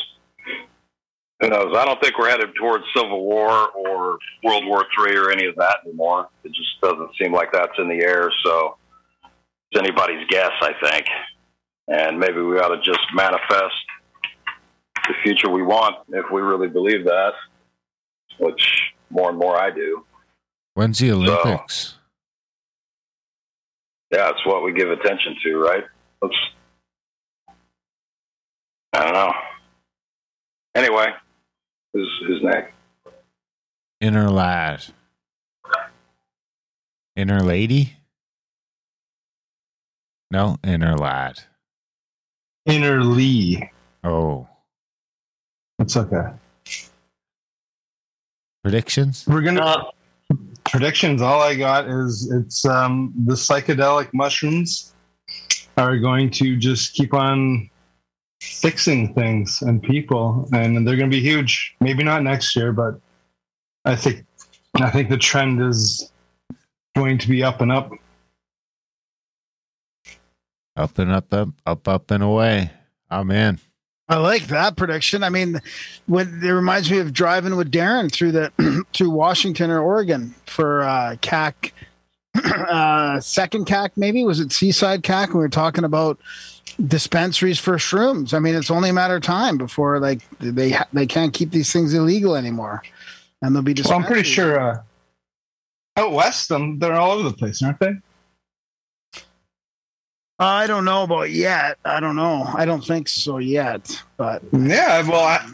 E: Who knows? I don't think we're headed towards civil war or World War Three or any of that anymore. It just doesn't seem like that's in the air. So it's anybody's guess, I think. And maybe we ought to just manifest the future we want if we really believe that, which more and more I do.
B: When's the Olympics?
E: Yeah, it's what we give attention to, right? Let's. I don't know. Anyway, who's who's next?
B: Inner lad. Inner lady? No, inner lad.
M: Inner Lee.
B: Oh.
M: It's okay.
B: Predictions?
M: We're gonna uh, predictions. All I got is it's um, the psychedelic mushrooms are going to just keep on fixing things and people, and they're going to be huge. Maybe not next year, but I think I think the trend is going to be up and up.
B: Up and up, up, up, up and away. I'm in.
C: I like that prediction. I mean, when it reminds me of driving with Darren through the through Washington or Oregon for uh, CAC, uh, second CAC maybe was it Seaside CAC? And we were talking about dispensaries for shrooms. I mean, it's only a matter of time before like they ha- they can't keep these things illegal anymore, and they'll be.
M: Well, I'm pretty sure uh, out west, them they're all over the place, aren't they?
C: I don't know about yet. I don't know. I don't think so yet. But
M: yeah, well, I,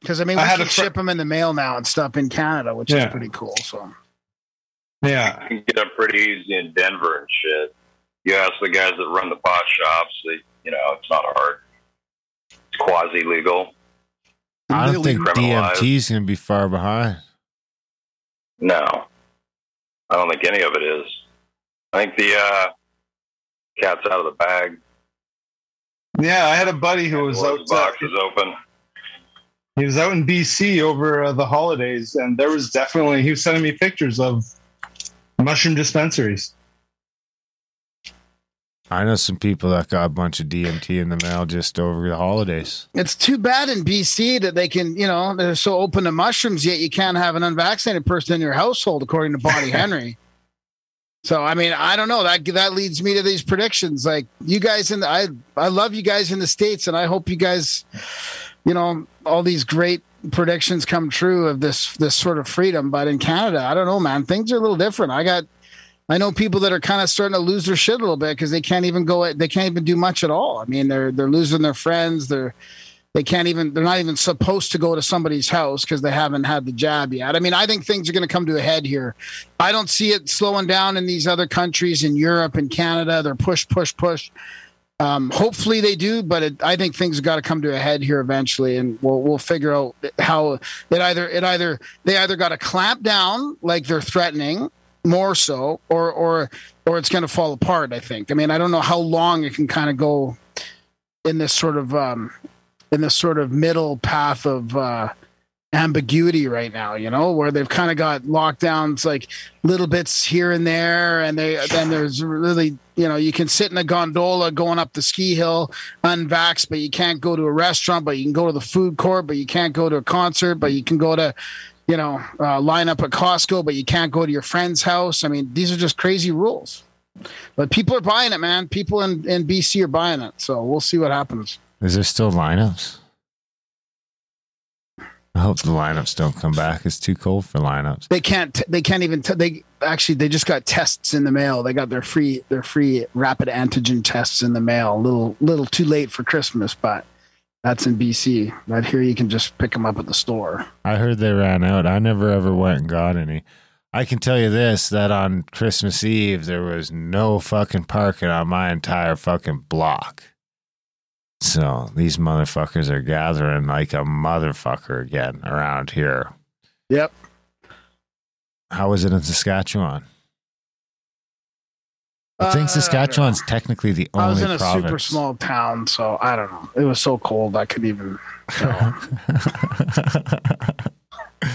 C: because I mean,
M: I
C: we
M: had
C: can
M: a fr-
C: ship them in the mail now and stuff in Canada, which
M: Yeah.
C: is pretty cool. So
M: Yeah.
E: You can get them pretty easy in Denver and shit. You ask the guys that run the pot shops, they, you know, it's not hard. It's quasi legal.
B: I don't think DMT is going to be far behind.
E: No, I don't think any of it is. I think the uh, cat's out of the bag.
M: Yeah, I had a buddy who was
E: Well,
M: out.
E: the box is open.
M: He was out in BC over uh, the holidays, and there was definitely he was sending me pictures of mushroom dispensaries.
B: I know some people that got a bunch of DMT in the mail just over the holidays.
C: it's too bad in BC that they can, you know, they're so open to mushrooms, yet you can't have an unvaccinated person in your household, according to Bonnie Henry. So I mean, I don't know. That that leads me to these predictions. Like you guys in the, I I love you guys in the states, and I hope you guys, you know, all these great predictions come true of this this sort of freedom. But in Canada, I don't know, man. Things are a little different. I got. I know people that are kind of starting to lose their shit a little bit because they can't even go. They can't even do much at all. I mean, they're they're losing their friends. They're they can't even. They're not even supposed to go to somebody's house because they haven't had the jab yet. I mean, I think things are going to come to a head here. I don't see it slowing down in these other countries in Europe and Canada. They're push, push, push. Um, hopefully they do, but it, I think things have got to come to a head here eventually, and we'll we'll figure out how it either it either they either got to clamp down like they're threatening more so, or or or it's going to fall apart. I think. I mean, I don't know how long it can kind of go in this sort of um, in this sort of middle path of uh, ambiguity right now. You know, where they've kind of got lockdowns like little bits here and there, and they then there's really you know you can sit in a gondola going up the ski hill unvaxxed, but you can't go to a restaurant, but you can go to the food court, but you can't go to a concert, but you can go to you know uh, line up at Costco, but you can't go to your friend's house. I mean, these are just crazy rules. But people are buying it, man. People in, in BC are buying it. So we'll see what happens.
B: Is there still lineups? I hope the lineups don't come back. It's too cold for lineups.
C: They can't. They can't even. T- they actually. They just got tests in the mail. They got their free. Their free rapid antigen tests in the mail. A little. Little too late for Christmas, but that's in BC. Right here, you can just pick them up at the store.
B: I heard they ran out. I never ever went and got any. I can tell you this that on Christmas Eve there was no fucking parking on my entire fucking block. So these motherfuckers are gathering like a motherfucker again around here.
C: Yep.
B: How is it in Saskatchewan? I think
C: Uh,
B: Saskatchewan's technically the only.
C: I was in a
B: province.
C: super small town, so I don't know. It was so cold I couldn't even. I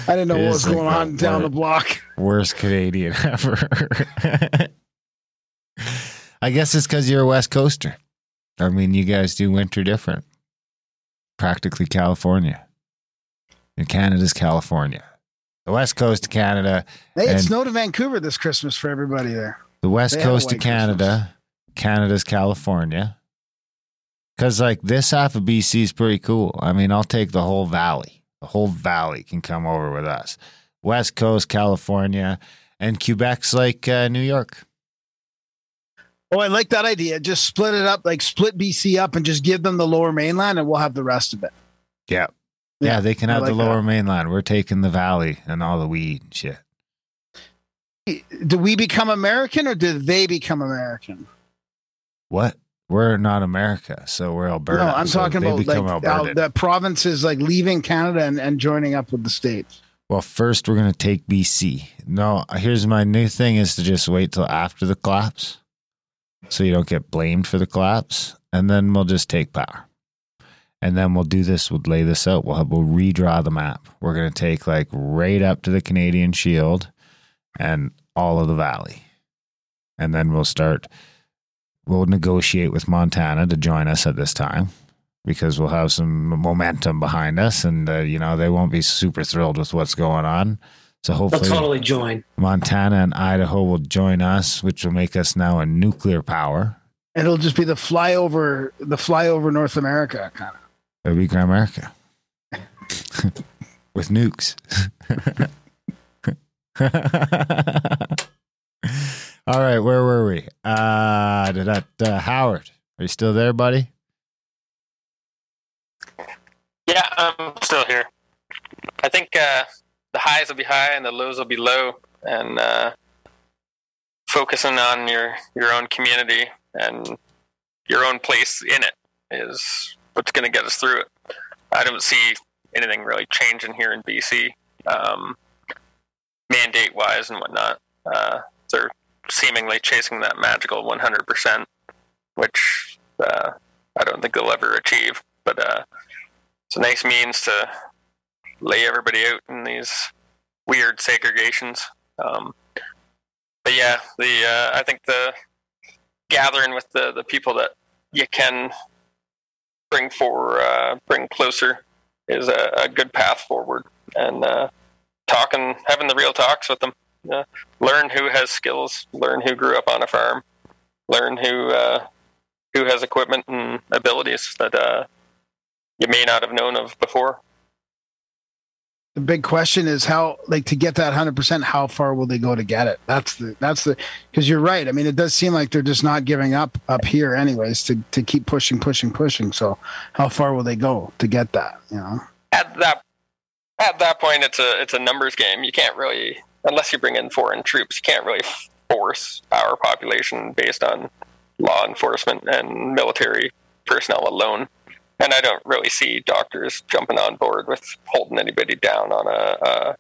C: didn't know
B: It
C: what was going on down the block.
B: Worst Canadian ever. I guess it's because you're a West Coaster. I mean, you guys do winter different. Practically California. And Canada's California. The West Coast of Canada.
C: Hey, it snowed in Vancouver this Christmas for everybody there.
B: the West
C: they
B: Coast of Canada. Canada's California. Because like this half of BC is pretty cool. I mean, I'll take the whole valley. The whole valley can come over with us. West Coast, California, and Quebec's like uh, New York.
C: Oh, I like that idea. Just split it up, like split BC up, and just give them the Lower Mainland, and we'll have the rest of it.
B: Yeah. Yeah,
C: Yeah,
B: they can
C: I
B: have the lower
C: that.
B: mainland. We're taking the valley and all the weed and shit.
C: Do we become American, or do they become American?
B: What? We're not America, so we're Alberta.
C: no, I'm
B: so
C: talking about like
B: become Alberta.
C: the provinces like leaving Canada and, and joining up with the states.
B: Well, first we're gonna take BC. No, here's my new thing: is to just wait till after the collapse, so you don't get blamed for the collapse, and then we'll just take power. And then we'll do this. We'll lay this out. We'll have, we'll redraw the map. We're gonna take like right up to the Canadian Shield, and all of the valley, and then we'll start. We'll negotiate with Montana to join us at this time because we'll have some momentum behind us, and uh, you know they won't be super thrilled with what's going on. So
H: They'll
B: hopefully,
H: totally join.
B: Montana and Idaho will join us, which will make us now a nuclear power.
C: And It'll just be the flyover, the flyover North America kind of.
B: It'll be Grimerica with nukes. All right, where were we? Uh, did that, uh, Howard, are you still there, buddy?
J: Yeah, I'm still here. I think uh, the highs will be high and the lows will be low, and uh, focusing on your your own community and your own place in it is what's going to get us through it. I don't see anything really changing here in BC, um, mandate wise and whatnot. Uh, they're seemingly chasing that magical 100%, which uh, I don't think they'll ever achieve. But uh, it's a nice means to lay everybody out in these weird segregations. Um, but yeah, the uh, I think the gathering with the, the people that you can bring for uh, bring closer is a, a good path forward, and uh, talking, having the real talks with them. Uh, learn who has skills, learn who grew up on a farm, learn who uh, who has equipment and abilities that uh, you may not have known of before.
C: The big question is how, like, to get that hundred percent, how far will they go to get it? That's the that's the because you're right. I mean, it does seem like they're just not giving up up here, anyways, to to keep pushing, pushing, pushing. So, how far will they go to get that? You know.
J: at that at that point it's a it's a numbers game. You can't really unless you bring in foreign troops, you can't really force our population based on law enforcement and military personnel alone. And I don't really see doctors jumping on board with holding anybody down on a a,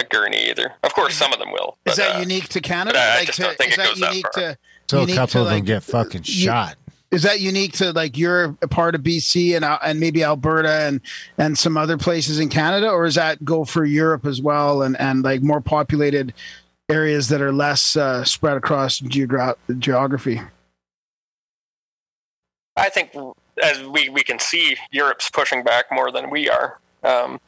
J: a gurney either. Of course, some of them will.
C: Is that
J: uh,
C: unique to Canada?
J: I- I
C: like,
J: just
C: to,
J: don't think
C: is
J: it
C: that
J: goes that
C: unique
J: far.
C: to?
B: So a couple
C: to,
B: of them
C: like,
B: get fucking
C: you-
B: shot.
C: Is that unique to like you're a part of BC and and maybe Alberta and and some other places in Canada, or is that go for Europe as well and and like more populated areas that are less uh, spread across geogra- geography?
J: I think as we, we can see, Europe's pushing back more than we are. Um,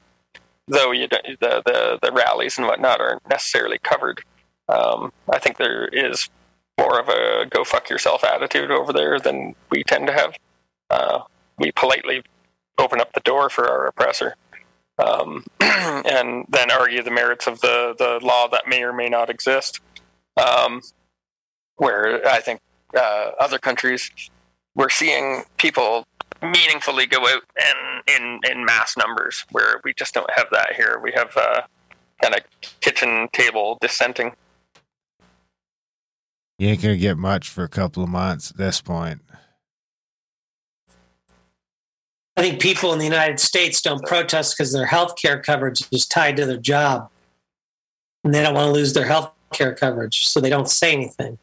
J: though you don't, the, the the rallies and whatnot aren't necessarily covered. Um, I think there is more of a go fuck yourself attitude over there than we tend to have. Uh, we politely open up the door for our oppressor, um, and then argue the merits of the the law that may or may not exist. Um, where I think uh, other countries we're seeing people meaningfully go out and in in mass numbers where we just don't have that here we have uh, kind of kitchen table dissenting
B: You ain't gonna get much for a couple of months at this point.
H: I think people in the United States don't protest because their health care coverage is tied to their job. And they don't want to lose their health care coverage, so they don't say anything.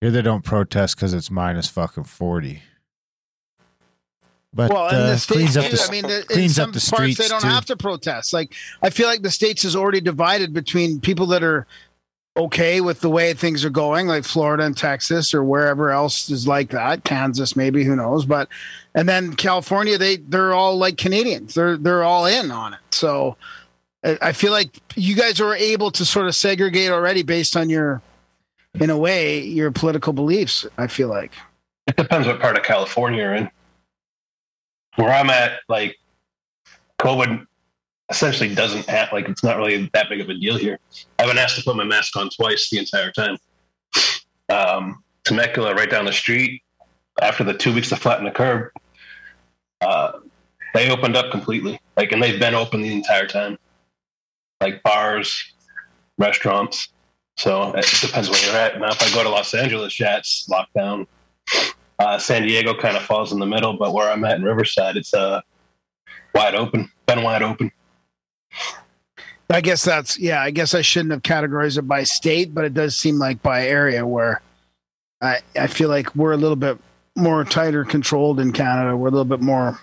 B: Here they don't protest because it's minus fucking forty. But
C: well,
B: uh,
C: the states,
B: cleans up the
C: I mean, the, in some
B: up the
C: parts
B: streets
C: they don't
B: too.
C: have to protest. Like, I feel like the states is already divided between people that are okay with the way things are going, like Florida and Texas or wherever else is like that, Kansas maybe, who knows? But and then California, they they're all like Canadians. They're they're all in on it. So I I feel like you guys are able to sort of segregate already based on your, in a way, your political beliefs. I feel like.
I: It depends what part of California you're in. Where I'm at, like COVID essentially doesn't have like it's not really that big of a deal here. I've been asked to put my mask on twice the entire time. Um, Temecula, right down the street, after the two weeks to flatten the curb, uh, they opened up completely. Like, and they've been open the entire time. Like bars, restaurants. So it depends where you're at. Now, if I go to Los Angeles, yeah, it's locked down. Uh, San Diego kind of falls in the middle, but where I'm at in Riverside, it's uh, wide open. Been wide open.
C: I guess that's yeah. I guess I shouldn't have categorized it by state, but it does seem like by area where I I feel like we're a little bit more tighter controlled in Canada. We're a little bit more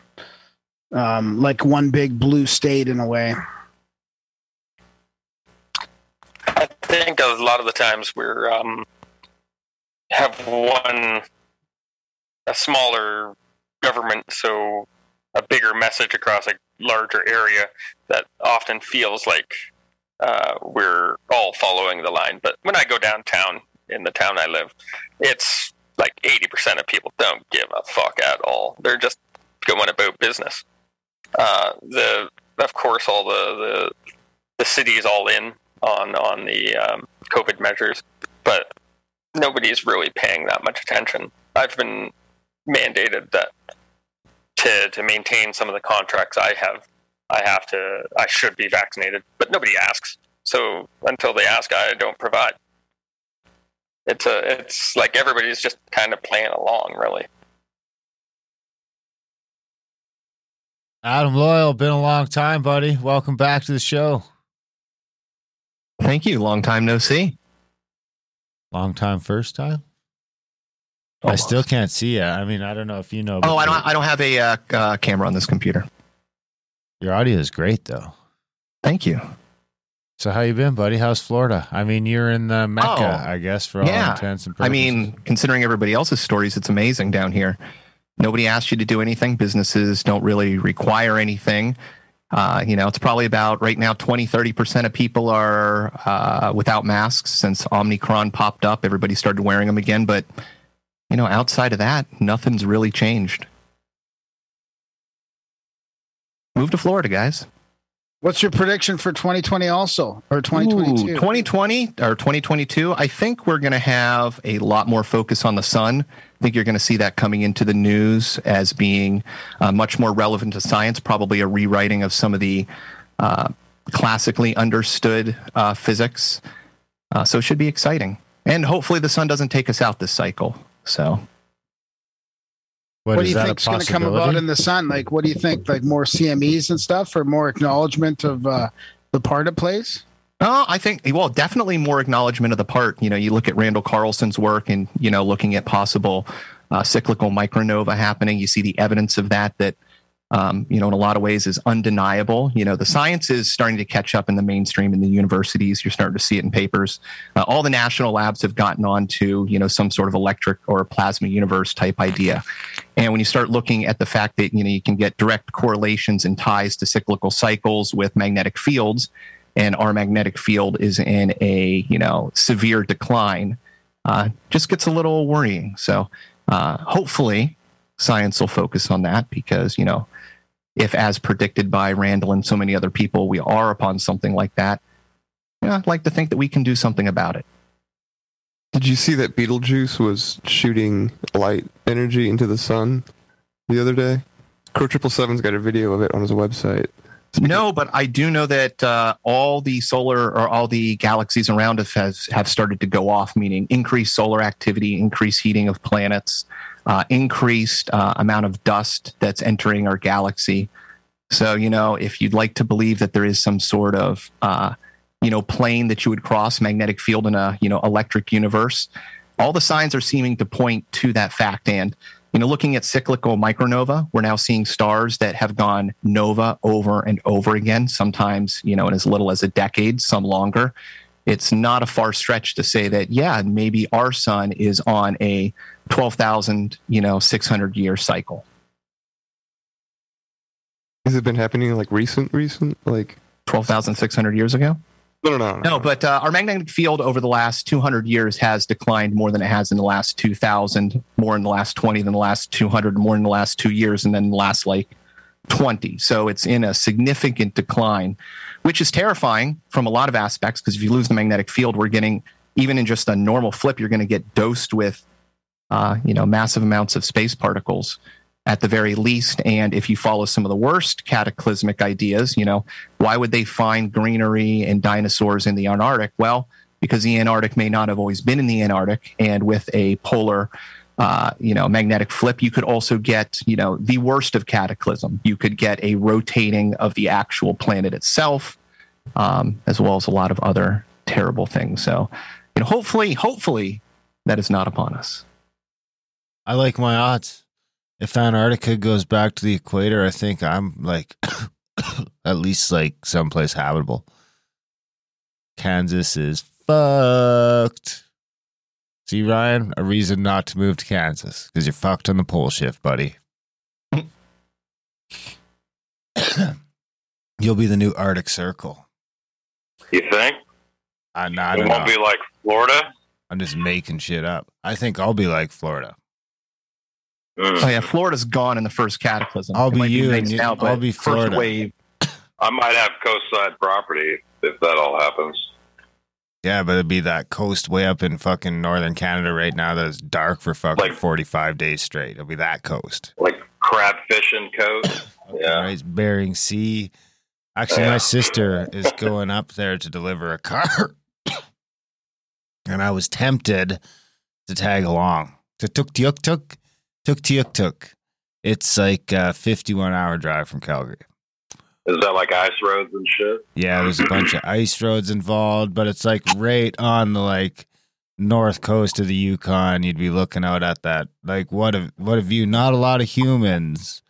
C: um, like one big blue state in a way.
J: Think a lot of the times we're um, have one a smaller government, so a bigger message across a larger area that often feels like uh, we're all following the line. But when I go downtown in the town I live, it's like 80% of people don't give a fuck at all. They're just going about business. Uh, the of course all the, the the city is all in on on the um, COVID measures, but nobody's really paying that much attention. I've been mandated that to to maintain some of the contracts I have, I have to I should be vaccinated, but nobody asks. So until they ask, I don't provide. It's a it's like everybody's just kind of playing along, really.
B: Adam Loyal, been a long time, buddy. Welcome back to the show.
N: Thank you. Long time no see.
B: Long time, first time. I still can't see you. I mean, I don't know if you know.
N: Oh, I don't. I don't have a uh, uh, camera on this computer.
B: Your audio is great, though.
N: Thank you.
B: So, how you been, buddy? How's Florida? I mean, you're in the Mecca,
N: Oh,
B: I guess, for all
N: yeah.
B: intents and purposes.
N: I mean, considering everybody else's stories, it's amazing down here. Nobody asks you to do anything. Businesses don't really require anything. Uh, you know, it's probably about right now 20, 30% of people are uh, without masks since Omicron popped up. Everybody started wearing them again. But, you know, outside of that, nothing's really changed. Move to Florida, guys.
C: What's your prediction for 2020 also or 2022?
N: Ooh, 2020 or 2022, I think we're going to have a lot more focus on the sun. I think you're going to see that coming into the news as being uh, much more relevant to science, probably a rewriting of some of the uh, classically understood uh, physics. Uh, so it should be exciting. And hopefully the sun doesn't take us out this cycle. So
C: What, do you think is going to come about in the sun? Like, what do you think? Like more CMEs and stuff, or more acknowledgement of uh, the part it plays?
N: Oh, I think well, definitely more acknowledgement of the part. You know, you look at Randall Carlson's work, and you know, looking at possible uh, cyclical micronova happening. You see the evidence of that. That um, you know, in a lot of ways, is undeniable. You know, the science is starting to catch up in the mainstream in the universities. You're starting to see it in papers. Uh, all the national labs have gotten on to you know some sort of electric or plasma universe type idea. And when you start looking at the fact that you know you can get direct correlations and ties to cyclical cycles with magnetic fields, and our magnetic field is in a you know severe decline, uh, just gets a little worrying. So uh, hopefully, science will focus on that because you know if as predicted by Randall and so many other people, we are upon something like that. Yeah, I'd like to think that we can do something about it.
D: Did you see that Betelgeuse was shooting light energy into the sun the other day? Crow Triple Seven's got a video of it on his website.
N: No, but I do know that uh, all the solar or all the galaxies around us has have started to go off, meaning increased solar activity, increased heating of planets, uh, increased uh, amount of dust that's entering our galaxy. So, you know, if you'd like to believe that there is some sort of, uh, you know, plane that you would cross magnetic field in a, you know, electric universe, all the signs are seeming to point to that fact. And, you know, looking at cyclical micronova, we're now seeing stars that have gone nova over and over again, sometimes, you know, in as little as a decade, some longer. It's not a far stretch to say that, yeah, maybe our sun is on a 12,000, you know, 600 year cycle.
D: Has it been happening like recent, recent? Like
N: 12,600 years ago?
D: No, no, no.
N: No, but uh, our magnetic field over the last 200 years has declined more than it has in the last 2000, more in the last 20 than the last 200, more in the last two years, and then the last like 20. So it's in a significant decline, which is terrifying from a lot of aspects because if you lose the magnetic field, we're getting, even in just a normal flip, you're going to get dosed with, uh, you know, massive amounts of space particles at the very least. And if you follow some of the worst cataclysmic ideas, you know, why would they find greenery and dinosaurs in the Antarctic? Well, because the Antarctic may not have always been in the Antarctic, and with a polar, uh, you know, magnetic flip, you could also get, you know, the worst of cataclysm. You could get a rotating of the actual planet itself, um, as well as a lot of other terrible things. So, you know, hopefully, hopefully, that is not upon us.
B: I like my odds. If Antarctica goes back to the equator, I think I'm like at least like someplace habitable. Kansas is fucked. See, Ryan, a reason not to move to Kansas because you're fucked on the pole shift, buddy. You'll be the new Arctic Circle.
E: You think?
B: I, nah, I
E: It won't
B: know.
E: be like Florida.
B: I'm just making shit up. I think I'll be like Florida. Mm.
N: Oh yeah, Florida's gone in the first cataclysm.
B: I'll
N: It
B: be you
N: nice
B: and you-
N: now,
B: I'll
N: but
B: be
N: first
B: Florida.
N: wave.
E: I might have coastside property if that all happens.
B: Yeah, but it'd be that coast way up in fucking northern Canada right now that's dark for fucking 45 days straight. It'll be that coast.
E: Like crab fishing coast. Yeah.
B: Right? Bering Sea. Actually,
E: Yeah.
B: my sister is going up there to deliver a car. and I was tempted to tag along. To tuk tuk tuk. Tuk tuk tuk. It's like a 51 hour drive from Calgary.
E: Is that like ice roads and shit?
B: Yeah, there's a bunch of ice roads involved, but it's like right on the like north coast of the Yukon. You'd be looking out at that. Like what a what a view. Not a lot of humans.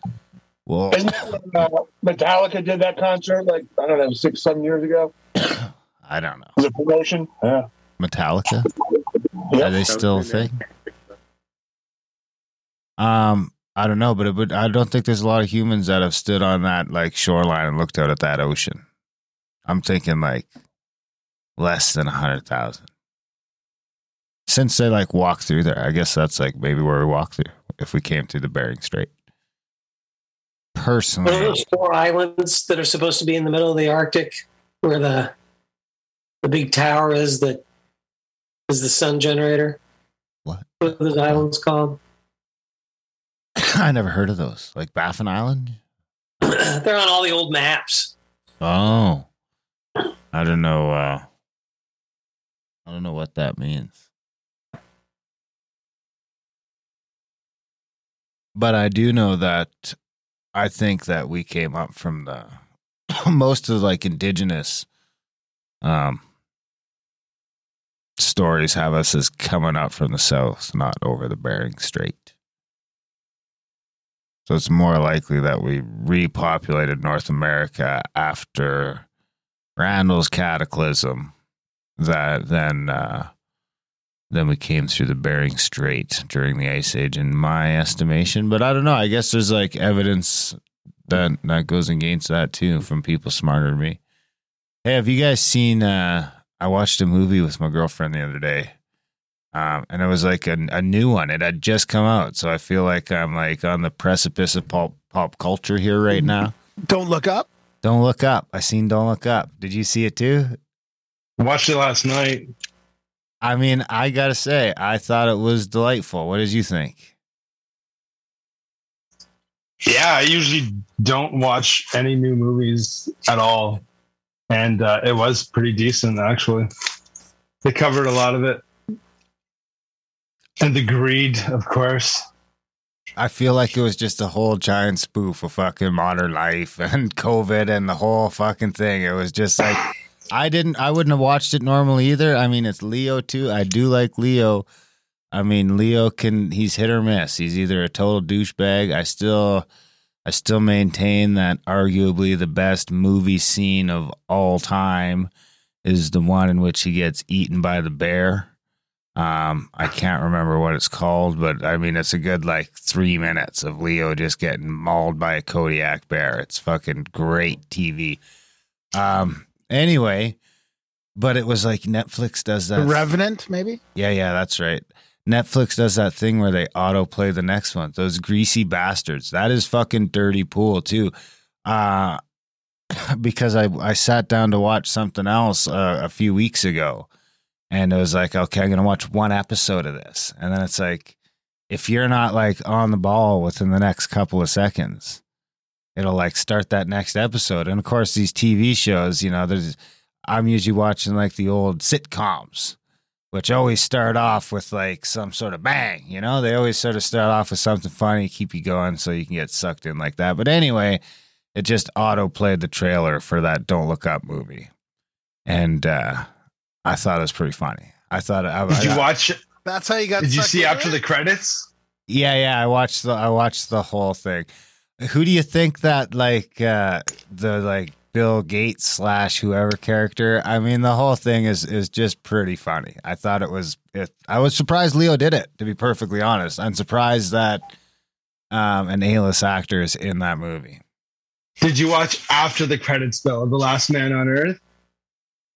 B: Well,
G: Isn't that when uh, Metallica did that concert like I don't know six seven years ago?
B: I don't know.
G: Was it promotion? Yeah.
B: Metallica. Are they still a thing? Um, I don't know, but it would, I don't think there's a lot of humans that have stood on that like shoreline and looked out at that ocean. I'm thinking like less than a hundred thousand. Since they like walk through there, I guess that's like maybe where we walk through if we came through the Bering Strait.
H: What are
B: Personally,
H: those four islands that are supposed to be in the middle of the Arctic, where the the big tower is that is the sun generator?
B: What?
H: What are those islands called?
B: I never heard of those. Like Baffin Island.
H: They're on all the old maps.
B: Oh, I don't know. Uh, I don't know what that means. But I do know that I think that we came up from the most of like indigenous um stories have us as coming up from the south, not over the Bering Strait. So it's more likely that we repopulated North America after Randall's cataclysm that then uh, then we came through the Bering Strait during the Ice Age, in my estimation. But I don't know. I guess there's like evidence that that goes against that too from people smarter than me. Hey, have you guys seen? Uh, I watched a movie with my girlfriend the other day, um, and it was like a, a new one. It had just come out, so I feel like I'm like on the precipice of pop pop culture here right now.
C: Don't look up.
B: Don't look up. I seen Don't Look Up. Did you see it too?
M: Watched it last night.
B: I mean, I gotta say, I thought it was delightful. What did you think?
M: Yeah, I usually don't watch any new movies at all, and uh, it was pretty decent actually. They covered a lot of it, and the greed, of course.
B: I feel like it was just a whole giant spoof of fucking modern life and COVID and the whole fucking thing. It was just like I didn't I wouldn't have watched it normally either. I mean, it's Leo too. I do like Leo. I mean, Leo can he's hit or miss. He's either a total douchebag. I still I still maintain that arguably the best movie scene of all time is the one in which he gets eaten by the bear. Um, I can't remember what it's called, but I mean, it's a good like three minutes of Leo just getting mauled by a Kodiak bear. It's fucking great TV. Um, anyway, but it was like Netflix does
C: The
B: that.
C: Revenant, maybe.
B: Yeah, yeah, that's right. Netflix does that thing where they autoplay the next one. Those greasy bastards. That is fucking dirty pool too. Uh because I I sat down to watch something else uh, a few weeks ago and it was like, okay, I'm to watch one episode of this. And then it's like if you're not like on the ball within the next couple of seconds, it'll like start that next episode. And of course these TV shows, you know, there's I'm usually watching like the old sitcoms which always start off with like some sort of bang, you know? They always sort of start off with something funny, keep you going so you can get sucked in like that. But anyway, it just auto played the trailer for that Don't Look Up movie. And uh I thought it was pretty funny. I thought I,
M: Did you
B: I-
M: watch?
C: That's how you got.
M: Did you see
C: in
M: after the credits?
B: Yeah, yeah, I watched the I watched the whole thing. Who do you think that like uh the like Bill Gates slash whoever character? I mean, the whole thing is is just pretty funny. I thought it was. It, I was surprised Leo did it. To be perfectly honest, I'm surprised that um an A-list actor is in that movie.
M: Did you watch after the credits though? The Last Man on Earth.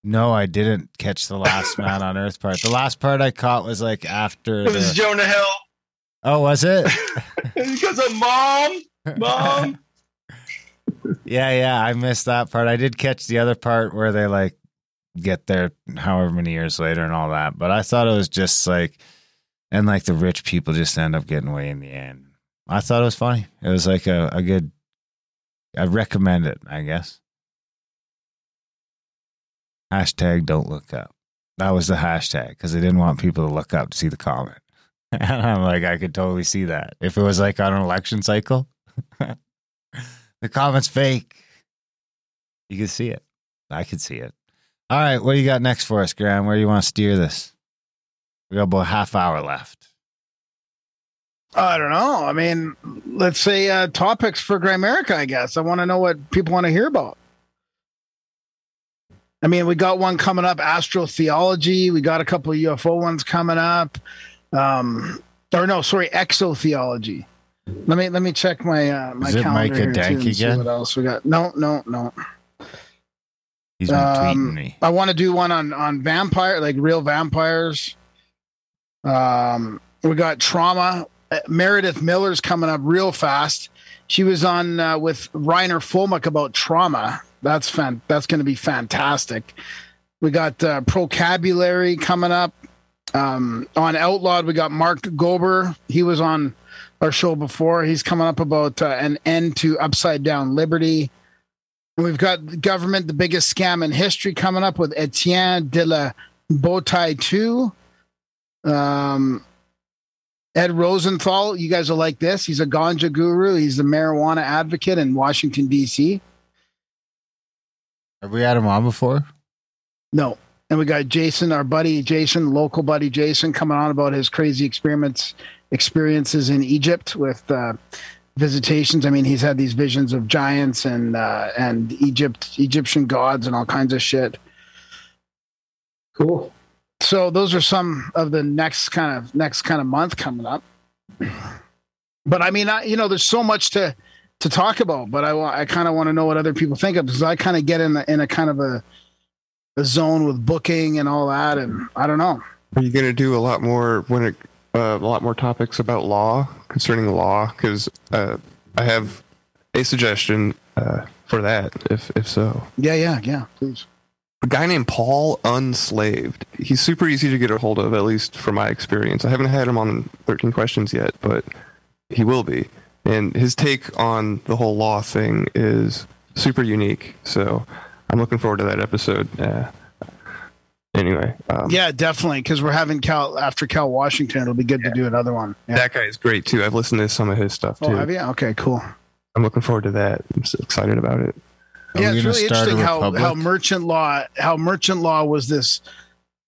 B: No, I didn't catch the last man on Earth part. The last part I caught was like after.
M: It was
B: the-
M: Jonah Hill.
B: oh, was it?
M: because of mom, mom.
B: Yeah, yeah, I missed that part. I did catch the other part where they like get there however many years later and all that. But I thought it was just like and like the rich people just end up getting away in the end. I thought it was funny. It was like a, a good I recommend it, I guess. Hashtag don't look up. That was the hashtag because they didn't want people to look up to see the comment. And I'm like, I could totally see that. If it was like on an election cycle, the comment's fake. You can see it. I can see it. All right, what do you got next for us, Graham? Where do you want to steer this? We got about half hour left.
C: I don't know. I mean, let's say uh, topics for Grimerica, I guess. I want to know what people want to hear about. I mean, we got one coming up, astrotheology. We got a couple of UFO ones coming up. Um, or no, sorry, exotheology. Let me let me check my uh, my
B: Is it
C: calendar
B: Micah
C: here too
B: Dank
C: and see
B: again?
C: what else we got. No, no, no.
B: He's been
C: Um,
B: tweeting me.
C: I want to do one on on vampire, like real vampires. Um, we got trauma. Uh, Meredith Miller's coming up real fast. She was on uh, with Reiner Fuellmich about trauma. That's fan. That's going to be fantastic. We got uh, vocabulary coming up. Um, on Outlawed, we got Mark Gober. He was on our show before. He's coming up about uh, an end to upside down liberty. And We've got government, the biggest scam in history, coming up with Etienne de la Boetie 2. Um, Ed Rosenthal, you guys will like this. He's a ganja guru. He's the marijuana advocate in Washington, D.C.
B: Have we had him on before?
C: No. And we got Jason, our buddy Jason, local buddy Jason, coming on about his crazy experiments, experiences in Egypt with uh, visitations. I mean, he's had these visions of giants and uh, and Egypt, Egyptian gods, and all kinds of shit.
F: Cool.
C: So those are some of the next kind of next kind of month coming up. But I mean, I, you know, there's so much to to talk about. But I I kind of want to know what other people think of because I kind of get in a, in a kind of a a zone with booking and all that, and I don't know.
D: Are you going to do a lot more when it uh, a lot more topics about law concerning law? Because uh, I have a suggestion uh, for that. If if so,
C: Yeah, yeah, yeah. Please.
D: a guy named Paul Unslaved. He's super easy to get a hold of, at least from my experience. I haven't had him on 13 questions yet, but he will be. And his take on the whole law thing is super unique. So I'm looking forward to that episode. Uh, anyway, um,
C: yeah, definitely. Because we're having Cal after Cal Washington. It'll be good to do another one. Yeah.
D: that guy is great too. I've listened to some of his stuff too.
C: Oh, have you? Okay, cool.
D: I'm looking forward to that. I'm so excited about it.
C: yeah, it's really interesting how, how merchant law how merchant law was this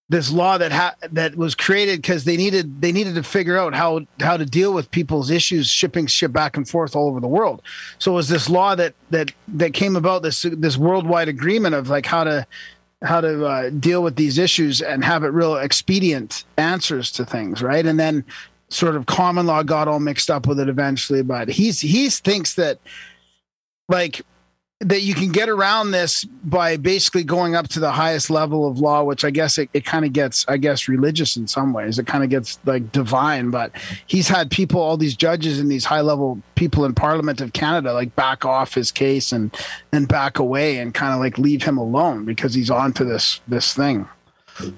C: this law that ha- that was created because they needed they needed to figure out how how to deal with people's issues shipping shit back and forth all over the world. So it was this law that that that came about this this worldwide agreement of like how to how to uh, deal with these issues and have it real expedient answers to things, right? And then sort of common law got all mixed up with it eventually, but he's he thinks that like that you can get around this by basically going up to the highest level of law, which I guess it, it kind of gets, I guess, religious in some ways. It kind of gets like divine, but he's had people, all these judges and these high level people in Parliament of Canada, like back off his case and and back away and kind of like leave him alone because he's onto this this thing.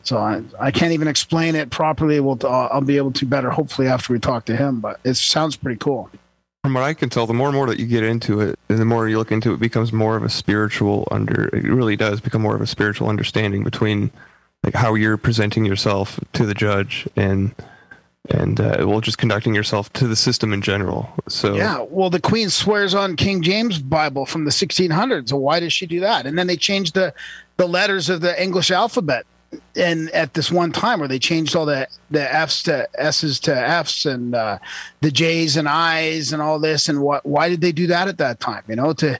C: So I, I can't even explain it properly. We'll I'll, I'll be able to better hopefully after we talk to him. But it sounds pretty cool.
D: From what I can tell, the more and more that you get into it, and the more you look into it, it becomes more of a spiritual under. It really does become more of a spiritual understanding between like how you're presenting yourself to the judge and and uh, well, just conducting yourself to the system in general. So
C: Yeah, well, the Queen swears on King James Bible from the 1600s. So why does she do that? And then they changed the the letters of the English alphabet, and at this one time where they changed all the the F's to S's to F's and uh, the J's and I's and all this. And what? Why did they do that at that time? You know, to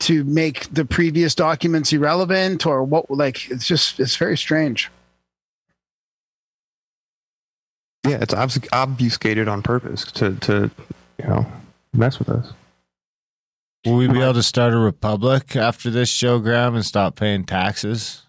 C: to make the previous documents irrelevant or what? Like it's just it's very strange.
D: yeah, it's obfus- obfuscated on purpose to to you know mess with us.
B: Will we be able to start a republic after this show, Graham, and stop paying taxes?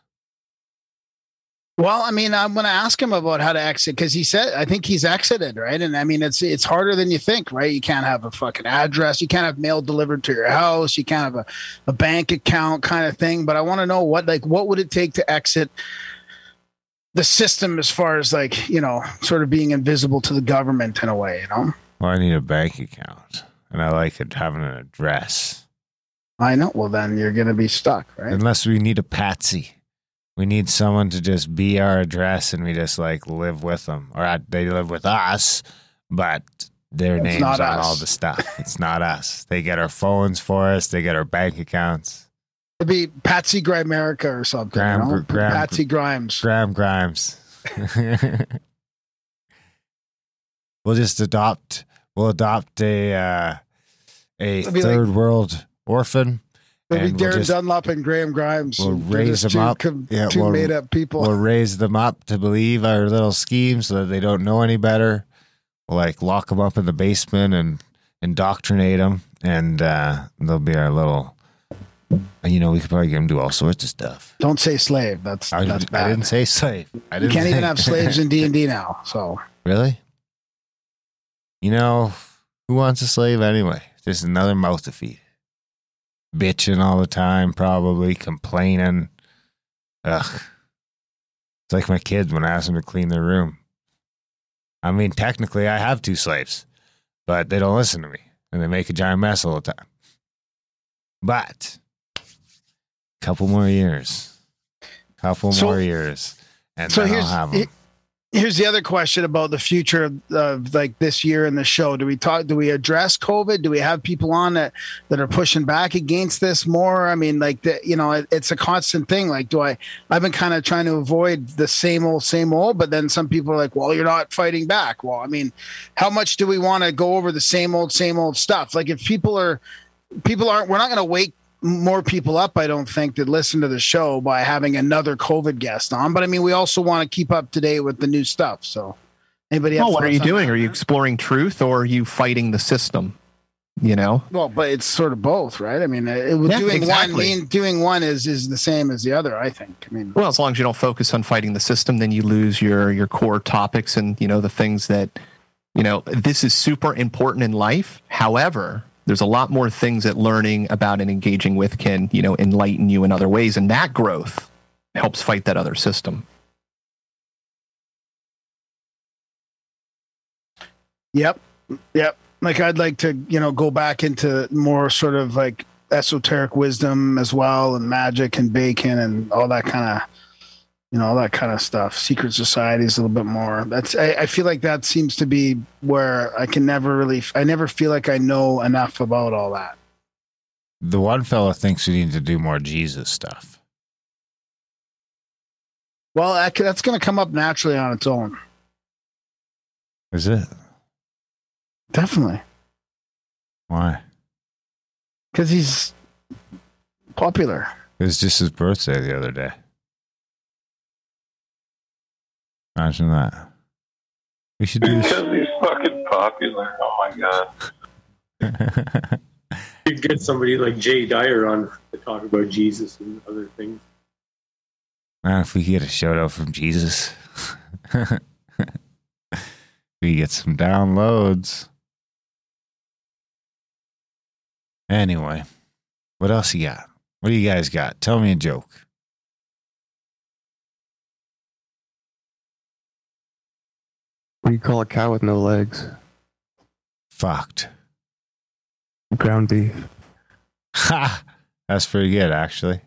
C: Well, I mean, I'm going to ask him about how to exit because he said I think he's exited, right? And I mean, it's it's harder than you think, right? You can't have a fucking address, you can't have mail delivered to your house, you can't have a, a bank account kind of thing. But I want to know what like what would it take to exit the system as far as like you know, sort of being invisible to the government in a way, you know?
B: Well, I need a bank account, and I like it having an address.
C: I know. Well, then you're going to be stuck, right?
B: Unless we need a patsy. We need someone to just be our address and we just like live with them. Or uh, they live with us, but their
C: It's
B: names on
C: us.
B: all the stuff. It's not us. They get our phones for us, they get our bank accounts.
C: It'd be Patsy Grimerica or something.
B: Graham,
C: you know?
B: Graham-
C: Patsy Grimes.
B: Graham Grimes. we'll just adopt we'll adopt a uh, a third world orphan.
C: It'll be
B: and we'll
C: Darren
B: just-
C: Dunlop and Graham Grimes.
B: We'll raise them
C: two
B: up.
C: com-
B: Yeah,
C: two
B: we'll-
C: made up people.
B: We'll raise them up to believe our little scheme so that they don't know any better. We'll like lock them up in the basement and indoctrinate them, and uh, they'll be our little. You know, we could probably get them to do all sorts of stuff.
C: Don't say slave. That's
B: I,
C: that's
B: I didn't say slave. I
C: you
B: didn't
C: can't even have slaves in D and D now. So
B: Really? You know, who wants a slave anyway? Just another mouth to feed. Bitching all the time, probably complaining. Ugh. It's like my kids when I ask them to clean their room. I mean, technically, I have two slaves, but they don't listen to me and they make a giant mess all the time. But, a couple more years. a Couple
C: So-
B: more years. And
C: so
B: then I'll have 'em.
C: Here's the other question about the future of, of like this year in the show. Do we talk? Do we address COVID? Do we have people on that that are pushing back against this more? I mean, like the, you know, it, it's a constant thing. Like, do I? I've been kind of trying to avoid the same old, same old. But then some people are like, well, you're not fighting back. Well, I mean, how much do we want to go over the same old, same old stuff? Like, if people are people aren't we're not going to wake more people up i don't think that listen to the show by having another covid guest on but i mean we also want to keep up to date with the new stuff so anybody
N: Well, what are you doing?
C: that?
N: Are you exploring truth or are you fighting the system? You know?
C: well but it's sort of both right i mean uh, it,
N: Yeah,
C: doing
N: exactly.
C: one mean doing one is is the same as the other i think i mean
N: Well, as long as you don't focus on fighting the system, then you lose your your core topics and you know the things that you know. This is super important in life. However, there's a lot more things that learning about and engaging with can you know enlighten you in other ways, and that growth helps fight that other system.
C: Yep. Yep. Like I'd like to, you know, go back into more sort of like esoteric wisdom as well and magic and bacon and all that kind of you know, all that kind of stuff. Secret societies a little bit more. That's I, I feel like that seems to be where I can never really I never feel like I know enough about all that.
B: The one fella thinks we need to do more Jesus stuff.
C: Well, that, that's going to come up naturally on its own.
B: Is it?
C: Definitely.
B: Why?
C: Cuz he's popular.
B: It was just his birthday the other day. Imagine that. We should do
E: Because he's fucking popular. Oh my god.
K: could get somebody like Jay Dyer on to talk about Jesus and other things.
B: Man, if we get a shout out from Jesus, we get some downloads. Anyway, what else you got? What do you guys got? Tell me a joke.
D: Do you call a cow with no legs?
B: Fucked.
D: Ground beef.
B: Ha! That's pretty good, actually.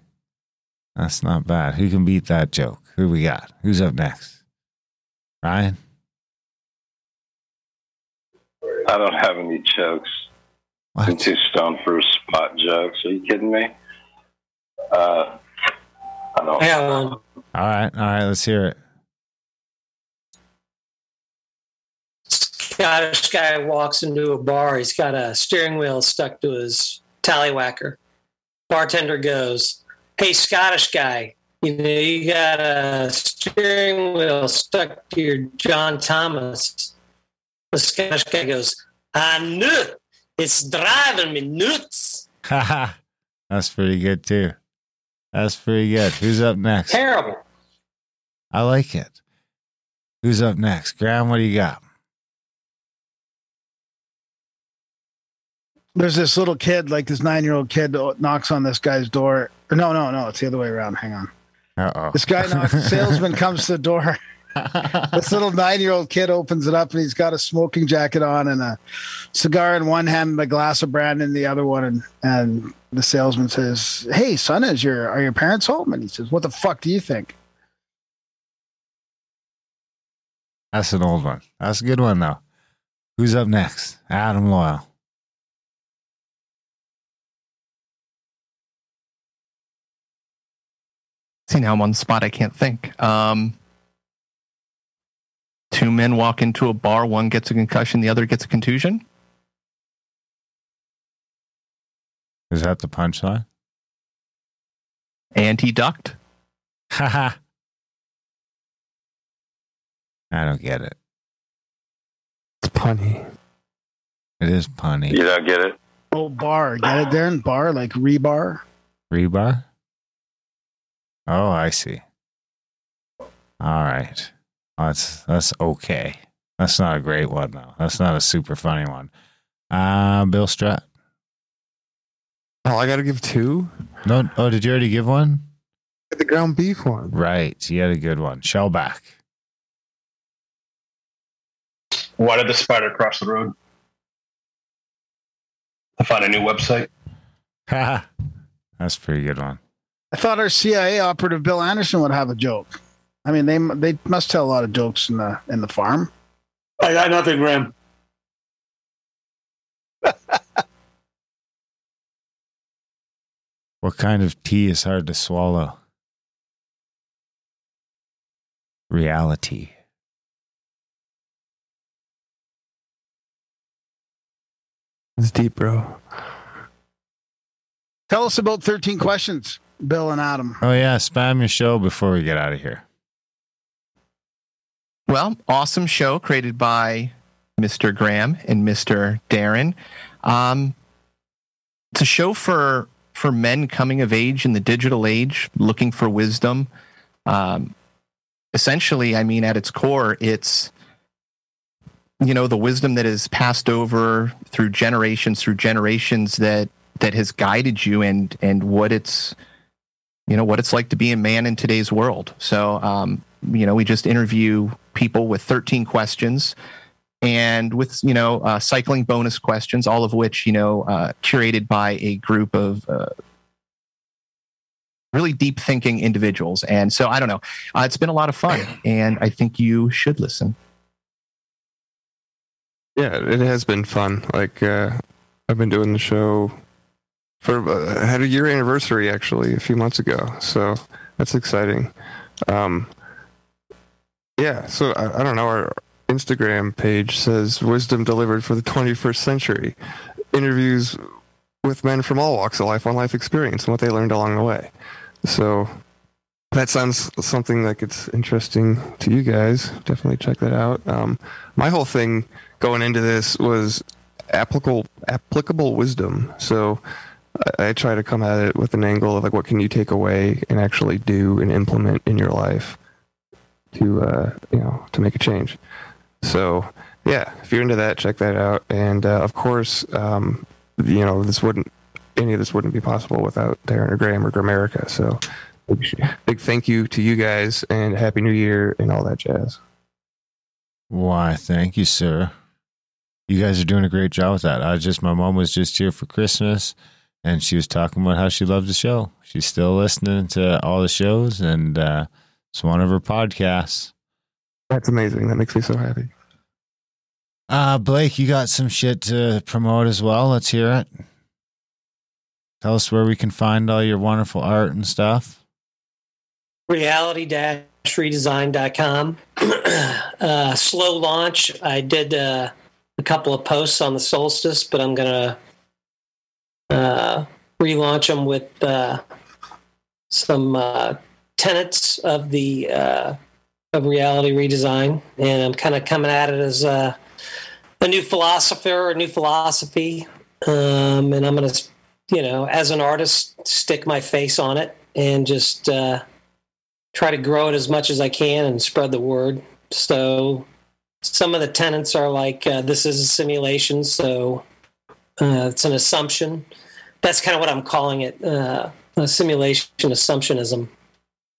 B: That's not bad. Who can beat that joke? Who we got? Who's up next? Ryan?
E: I don't have any jokes. I'm too stoned for spot jokes. Are you kidding me? Uh, I don't.
B: All right, all right, let's hear it.
H: Scottish guy walks into a bar. He's got a steering wheel stuck to his tallywhacker. Bartender goes, "Hey, Scottish guy, you know you got a steering wheel stuck to your John Thomas." The Scottish guy goes, ah, "I knew it. it's driving me nuts."
B: Haha. That's pretty good, too. That's pretty good. Who's up next?
H: Terrible.
B: I like it. Who's up next? Graham, what do you got?
C: There's this little kid, like this nine year old kid, knocks on this guy's door. Or no, no, no, it's the other way around. Hang on.
B: Uh oh.
C: This guy knocks, salesman comes to the door. this little nine year old kid opens it up and he's got a smoking jacket on and a cigar in one hand, and a glass of brandy in the other one. And, and the salesman says, Hey, son, is your are your parents home? And he says, What the fuck do you think?
B: That's an old one. That's a good one, though. Who's up next? Adam Loyal.
N: See now I'm on the spot. I can't think. Um, two men walk into a bar. One gets a concussion. The other gets a contusion.
B: Is that the punchline?
N: And he ducked.
B: Haha. I don't get it.
D: It's punny.
B: It is punny.
E: You don't get it?
C: Oh, bar. Get it, Darren? Bar, like rebar?
B: Rebar? Oh, I see. All right. That's that's okay. That's not a great one though. That's not a super funny one. Uh Bill Strat.
D: Oh, I got to give two.
B: No, oh, did you already give one?
D: The ground beef one.
B: Right, you had a good one. Shellback.
I: Why did the spider cross the road? To find a new website.
B: Ha. That's a pretty good one.
C: I thought our CIA operative Bill Anderson would have a joke. I mean, they they must tell a lot of jokes in the in the farm.
G: I got nothing, Graham.
B: What kind of tea is hard to swallow? Reality.
D: It's deep, bro.
C: Tell us about 13 questions, Bill and Adam.
B: Oh yeah, spam your show before we get out of here.
N: Well, awesome show created by Mr. Graham and Mr. Darren. Um, it's a show for for men coming of age in the digital age, looking for wisdom. Um, essentially, I mean, at its core, it's you know the wisdom that is passed over through generations through generations that that has guided you and and what it's you know what it's like to be a man in today's world. So um you know we just interview people with 13 questions and with you know uh, cycling bonus questions all of which you know uh, curated by a group of uh, really deep thinking individuals. And so i don't know. Uh, it's been a lot of fun and i think you should listen.
D: Yeah, it has been fun. Like uh, I've been doing the show for uh, had a year anniversary actually a few months ago, so that's exciting. Um, yeah, so I, I don't know. Our Instagram page says "Wisdom delivered for the 21st century." Interviews with men from all walks of life on life experience and what they learned along the way. So that sounds something like it's interesting to you guys. Definitely check that out. Um, my whole thing going into this was applicable applicable wisdom. So I, try to come at it with an angle of like, what can you take away and actually do and implement in your life to uh, you know to make a change. So yeah, if you're into that, check that out. And uh, of course, um, you know this wouldn't any of this wouldn't be possible without Darren or Graham or Grimerica. So big, big thank you to you guys and happy New Year and all that jazz.
B: Why, thank you, sir. You guys are doing a great job with that. I just, my mom was just here for Christmas and she was talking about how she loved the show. She's still listening to all the shows and uh, it's one of her podcasts.
D: That's amazing. That makes me so happy.
B: Uh, Blake, you got some shit to promote as well. Let's hear it. Tell us where we can find all your wonderful art and stuff.
H: reality-redesign.com. uh, slow launch. I did uh, a couple of posts on the solstice, but I'm going to uh, relaunch them with uh, some uh, tenets of the uh, of reality redesign, and I'm kind of coming at it as a, a new philosopher, a new philosophy, um, and I'm going to, you know, as an artist, stick my face on it and just uh, try to grow it as much as I can and spread the word. So some of the tenets are like uh, this is a simulation, so uh, it's an assumption. That's kind of what I'm calling it uh, a simulation assumptionism.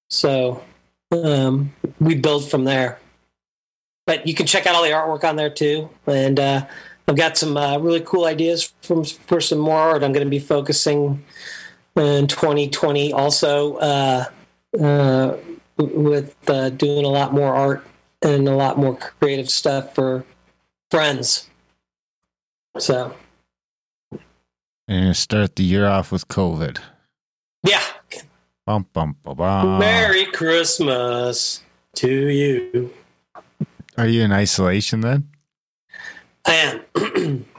H: So um, we build from there. But you can check out all the artwork on there too. And uh, I've got some uh, really cool ideas from, for some more art. I'm going to be focusing in 2020 also uh, uh, with doing a lot more art and a lot more creative stuff for friends. So
B: to start the year off with COVID.
H: yeah,
B: Bum, bum, bum, bum.
H: Merry Christmas to you.
B: Are you in isolation then?
H: I am.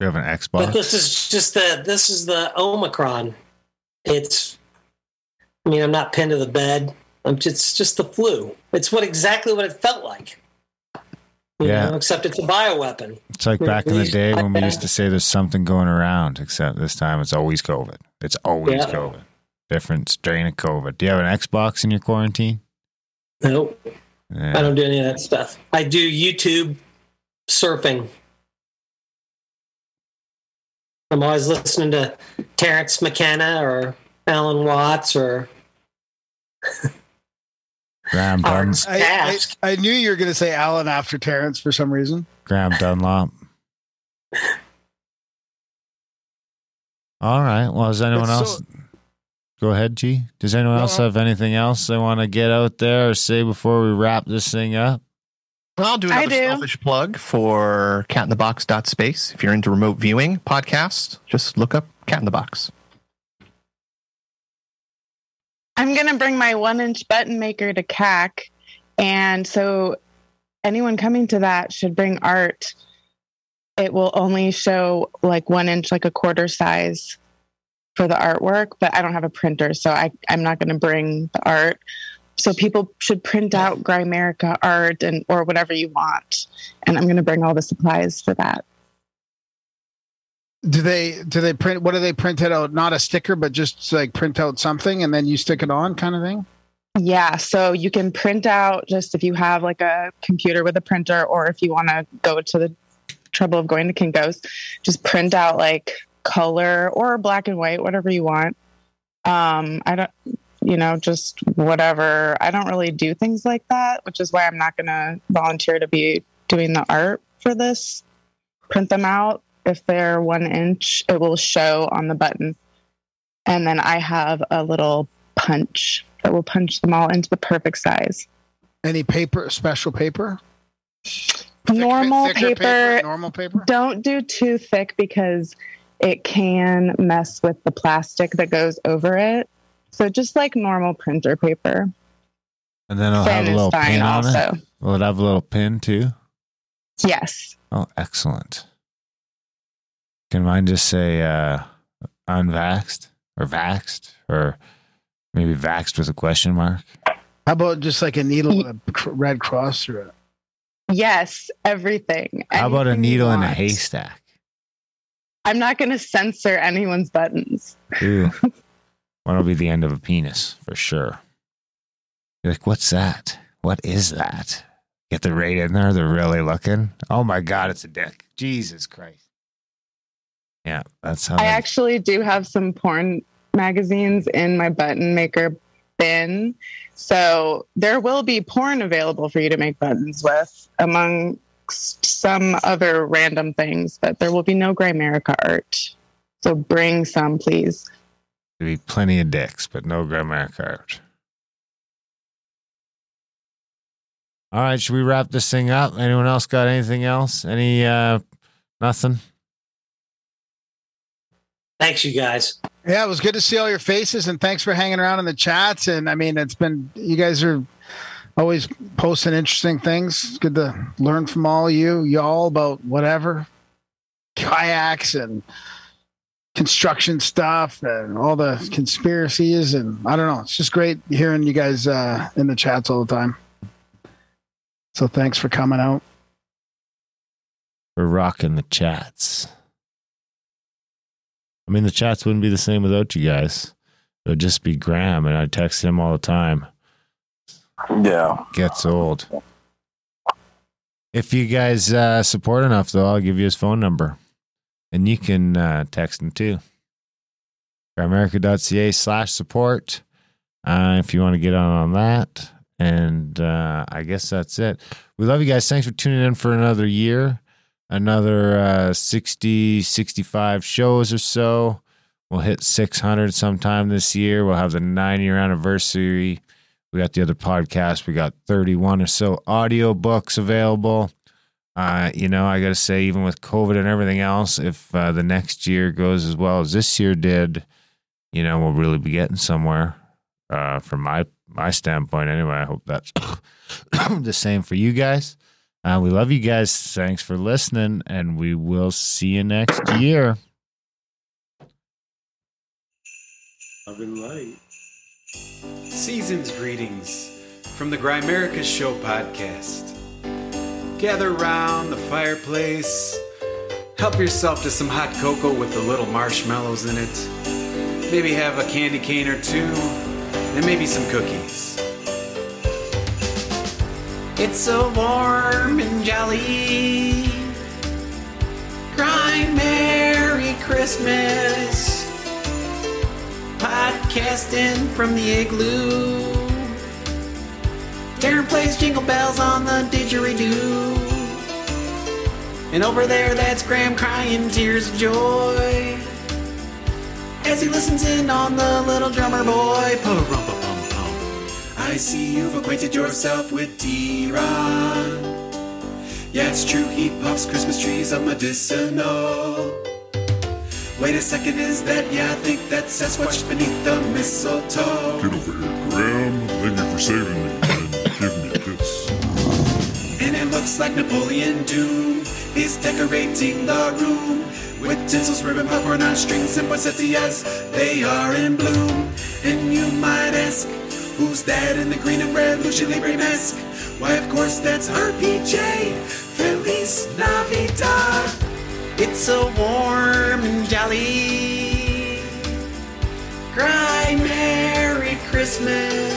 B: You have an Xbox.
H: But this is just the this is the Omicron. It's I mean, I'm not pinned to the bed. I'm just it's just the flu. It's what exactly what it felt like.
B: Yeah.
H: know, except it's a bioweapon.
B: It's like back in the day when we used to say there's something going around, except this time it's always COVID. It's always
H: Yeah.
B: COVID. Different strain of COVID. Do you have an Xbox in your quarantine?
H: Nope.
B: Yeah.
H: I don't do any of that stuff. I do YouTube surfing. I'm always listening to Terence McKenna or Alan Watts or
B: Graham, um, Dun-
C: I, I, I knew you were going to say Alan after Terence for some reason.
B: Graham Dunlop. All right. Well, does anyone
C: That's
B: else
C: so-
B: go ahead, G? Does anyone
C: No,
B: else have anything else they want to get out there or say before we wrap this thing up?
N: I'll do
L: I
N: another
L: do.
N: selfish plug for Cat in the Box space. If you're into remote viewing podcasts, just look up Cat in the Box.
L: I'm going to bring my one inch button maker to CAC. And so anyone coming to that should bring art. It will only show like one inch, like a quarter size for the artwork, but I don't have a printer. So I, I'm not going to bring the art. So people should print out Grimerica art and or whatever you want. And I'm going to bring all the supplies for that.
C: Do they do they print what do they print it out? Not a sticker, but just like print out something and then you stick it on kind of thing?
L: Yeah, so you can print out just if you have like a computer with a printer, or if you want to go to the trouble of going to Kinko's, just print out like color or black and white, whatever you want. Um, I don't, you know, just whatever. I don't really do things like that, which is why I'm not going to volunteer to be doing the art for this. Print them out. If they're one inch, it will show on the button. And then I have a little punch that will punch them all into the perfect size.
C: Any paper, special paper?
L: normal
C: thicker
L: paper,
C: paper, normal paper?
L: Don't do too thick because it can mess with the plastic that goes over it. So just like normal printer paper.
B: And then it'll
L: Thin
B: have a little
L: fine
B: pin on
L: also.
B: it. Will it have a little pin too?
L: Yes.
B: Oh, excellent. Can mine just say uh, unvaxxed or vaxxed or maybe vaxxed with a question mark?
C: How about just like a needle with a red cross through it?
L: Yes, everything.
B: How about a needle in a haystack?
L: I'm not going to censor anyone's buttons.
B: Ooh. That'll be the end of a penis for sure. You're like, what's that? What is that? Get the rate in there. They're really looking. Oh my God, it's a dick. Jesus Christ. Yeah, that's how
L: I
B: they-
L: actually do have some porn magazines in my button maker bin. So there will be porn available for you to make buttons with, among s- some other random things, but there will be no Grimerica art. So bring some, please.
B: There'll be plenty of dicks, but no grammar art. All right, should we wrap this thing up? Anyone else got anything else? Any uh nothing?
H: Thanks, you guys.
C: Yeah, it was good to see all your faces, and thanks for hanging around in the chats. And I mean, it's been you guys are always posting interesting things. It's good to learn from all you y'all about whatever kayaks and construction stuff and all the conspiracies. And I don't know, it's just great hearing you guys uh, in the chats all the time. So thanks for coming out.
B: We're rocking the chats. I mean, the chats wouldn't be the same without you guys. It would just be Graham, and I text him all the time.
O: Yeah.
B: Gets old. If you guys uh, support enough, though, I'll give you his phone number. And you can uh, text him too. Grimerica.ca slash support uh, if you want to get on on that. And uh, I guess that's it. We love you guys. Thanks for tuning in for another year, another uh, 60, 65 shows or so. We'll hit 600 sometime this year. We'll have the nine year anniversary. We got the other podcast. We got 31 or so audio books available. Uh, you know, I got to say, even with COVID and everything else, if uh, the next year goes as well as this year did, you know, we'll really be getting somewhere. Uh, from my my standpoint, anyway. I hope that's the same for you guys. Uh, we love you guys. Thanks for listening, and we will see you next year.
K: Love and light.
P: Season's greetings from the Grimerica Show podcast. Gather round the fireplace. Help yourself to some hot cocoa with the little marshmallows in it. Maybe have a candy cane or two, and maybe some cookies. It's so warm and jolly. Cry Merry Christmas. Podcasting from the igloo. Darren plays jingle bells on the didgeridoo. And over there, that's Graham crying tears of joy. As he listens in on the little drummer boy. Pa-rum-pa-pum-pum. I see you've acquainted yourself with D-Ron. Yeah, it's true, he puffs Christmas trees up medicinal. Wait a second, is that? Yeah, I think that's Sasquatch beneath the mistletoe.
Q: Get over here, Graham. Thank you for saving me and giving me this.
P: And it looks like Napoleon Doom is decorating the room with tinsels, ribbon, popcorn on strings, and poinsettias. They are in bloom. And you might ask, who's that in the green and red Lucha Libre mask? Why, of course, that's RPJ. Feliz Navidad. It's so warm and jolly. Cry Merry Christmas.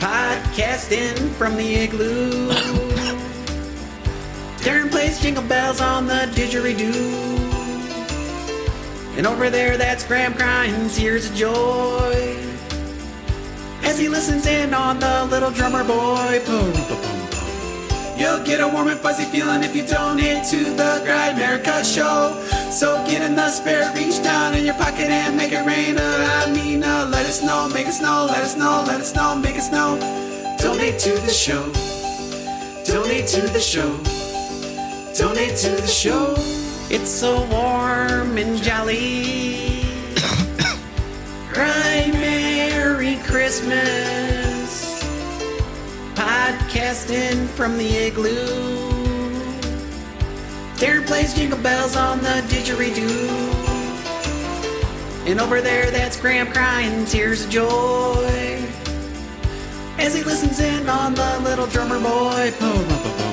P: Podcasting from the igloo. Darren plays jingle bells on the didgeridoo. And over there, that's Graham crying tears of joy. He listens in on the little drummer boy. You'll get a warm and fuzzy feeling if you donate to the Grimerica show. So get in the spirit, reach down in your pocket and make it rain. Uh, I mean, uh, let us know, make us know, let us know, let us know, make us know. Donate to the show. Donate to the show. Donate to the show. It's so warm and jolly. Merry Christmas. Podcasting from the igloo. Darren plays jingle bells on the didgeridoo. And over there, that's Graham crying tears of joy. As he listens in on the little drummer boy.